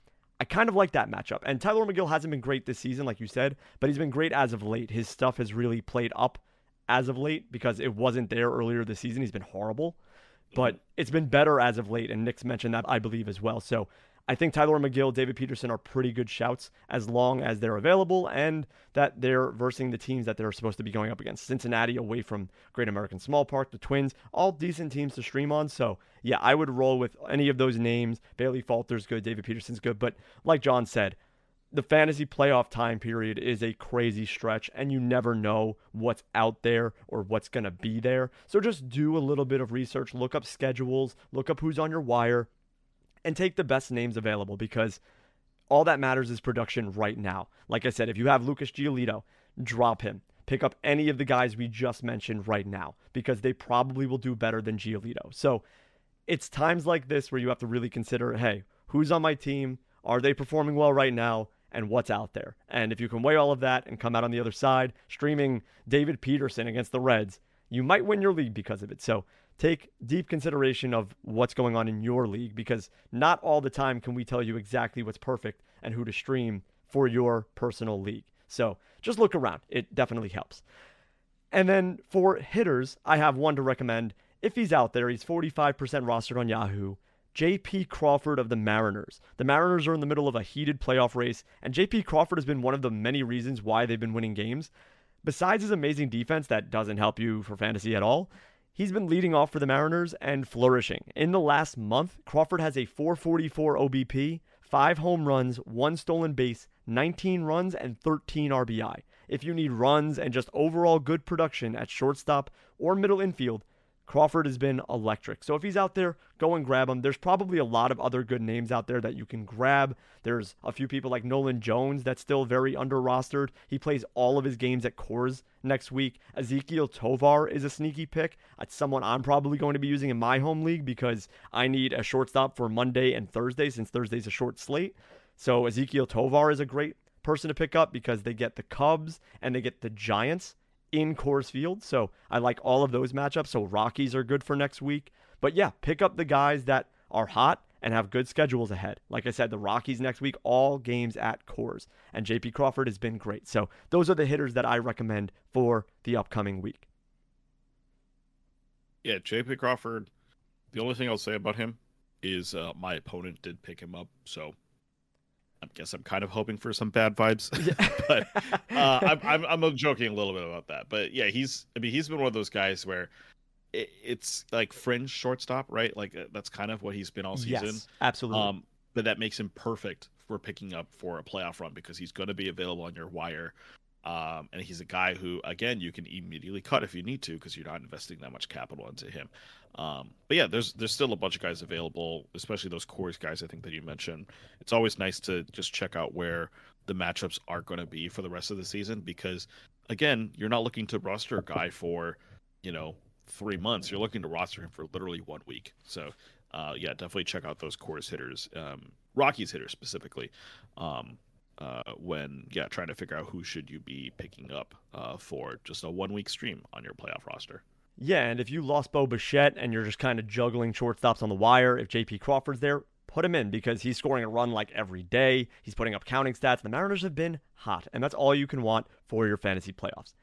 I kind of like that matchup. And Tyler Megill hasn't been great this season, like you said, but he's been great as of late. His stuff has really played up as of late because it wasn't there earlier this season. He's been horrible, but it's been better as of late. And Nick's mentioned that, I believe, as well. So I think Tyler Megill, David Peterson are pretty good shouts as long as they're available and that they're versing the teams that they're supposed to be going up against. Cincinnati away from Great American Small Park, the Twins, all decent teams to stream on. So, yeah, I would roll with any of those names. Bailey Falter's good, David Peterson's good. But like John said, the fantasy playoff time period is a crazy stretch and you never know what's out there or what's going to be there. So just do a little bit of research, look up schedules, look up who's on your wire, and take the best names available because all that matters is production right now. Like I said, if you have Lucas Giolito, drop him. Pick up any of the guys we just mentioned right now because they probably will do better than Giolito. So it's times like this where you have to really consider hey, who's on my team? Are they performing well right now? And what's out there. And if you can weigh all of that and come out on the other side, streaming David Peterson against the Reds, you might win your league because of it. So take deep consideration of what's going on in your league because not all the time can we tell you exactly what's perfect and who to stream for your personal league. So just look around. It definitely helps. And then for hitters, I have one to recommend. If he's out there, he's 45% rostered on Yahoo. JP Crawford of the Mariners. The Mariners are in the middle of a heated playoff race, and JP Crawford has been one of the many reasons why they've been winning games. Besides his amazing defense that doesn't help you for fantasy at all, He's been leading off for the Mariners and flourishing. In the last month, Crawford has a 444 OBP, 5 home runs, 1 stolen base, 19 runs, and 13 RBI. If you need runs and just overall good production at shortstop or middle infield, Crawford has been electric. So if he's out there, go and grab him. There's probably a lot of other good names out there that you can grab. There's a few people like Nolan Jones that's still very under rostered. He plays all of his games at Coors next week. Ezequiel Tovar is a sneaky pick. It's someone I'm probably going to be using in my home league because I need a shortstop for Monday and Thursday since Thursday's a short slate. So Ezequiel Tovar is a great person to pick up because they get the Cubs and they get the Giants in Coors Field. So I like all of those matchups. So Rockies are good for next week. But yeah, pick up the guys that are hot and have good schedules ahead. Like I said, the Rockies next week, all games at Coors. And JP Crawford has been great. So those are the hitters that I recommend for the upcoming week. Yeah, JP Crawford. The only thing I'll say about him is uh, my opponent did pick him up. So I guess I'm kind of hoping for some bad vibes, but uh, I'm, I'm, I'm joking a little bit about that. But yeah, he's I mean he's been one of those guys where it, it's like fringe shortstop, right? Like uh, that's kind of what he's been all season. Yes, absolutely. Um, but that makes him perfect for picking up for a playoff run because he's going to be available on your wire. Um, and he's a guy who, again, you can immediately cut if you need to because you're not investing that much capital into him. Um, but yeah, there's there's still a bunch of guys available, especially those Coors guys. I think that you mentioned. It's always nice to just check out where the matchups are going to be for the rest of the season because, again, you're not looking to roster a guy for, you know, three months. You're looking to roster him for literally one week. So, uh, yeah, definitely check out those Coors hitters, um, Rockies hitters specifically. Um, uh, when yeah trying to figure out who should you be picking up uh, for just a one week stream on your playoff roster. Yeah, and if you lost Bo Bichette and you're just kind of juggling shortstops on the wire, if JP Crawford's there, put him in because he's scoring a run like every day. He's putting up counting stats. The Mariners have been hot, and that's all you can want for your fantasy playoffs.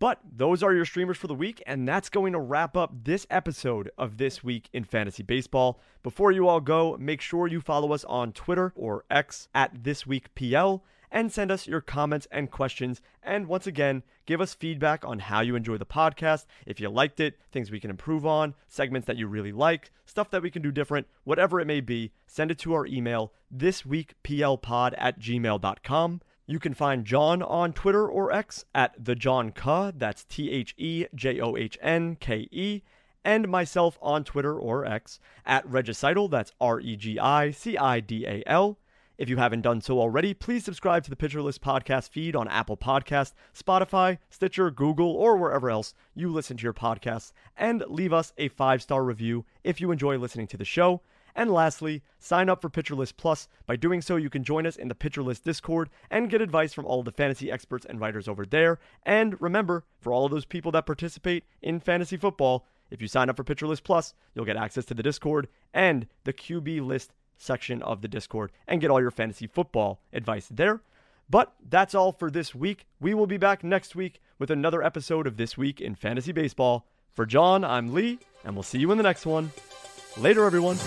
But those are your streamers for the week, and that's going to wrap up this episode of This Week in Fantasy Baseball. Before you all go, make sure you follow us on Twitter or X at This Week PL and send us your comments and questions. And once again, give us feedback on how you enjoy the podcast. If you liked it, things we can improve on, segments that you really like, stuff that we can do different, whatever it may be, send it to our email, thisweekplpod at gmail.com. You can find John on Twitter or X at the John Ke. That's T H E J O H N K E. And myself on Twitter or X at Regicidal. That's R E G I C I D A L. If you haven't done so already, please subscribe to the List podcast feed on Apple Podcast, Spotify, Stitcher, Google, or wherever else you listen to your podcasts, and leave us a five star review if you enjoy listening to the show. And lastly, sign up for Pitcher List Plus. By doing so, you can join us in the Pitcher List Discord and get advice from all the fantasy experts and writers over there. And remember, for all of those people that participate in fantasy football, if you sign up for Pitcher List Plus, you'll get access to the Discord and the QB list section of the Discord and get all your fantasy football advice there. But that's all for this week. We will be back next week with another episode of This Week in Fantasy Baseball. For John, I'm Lee, and we'll see you in the next one. Later, everyone.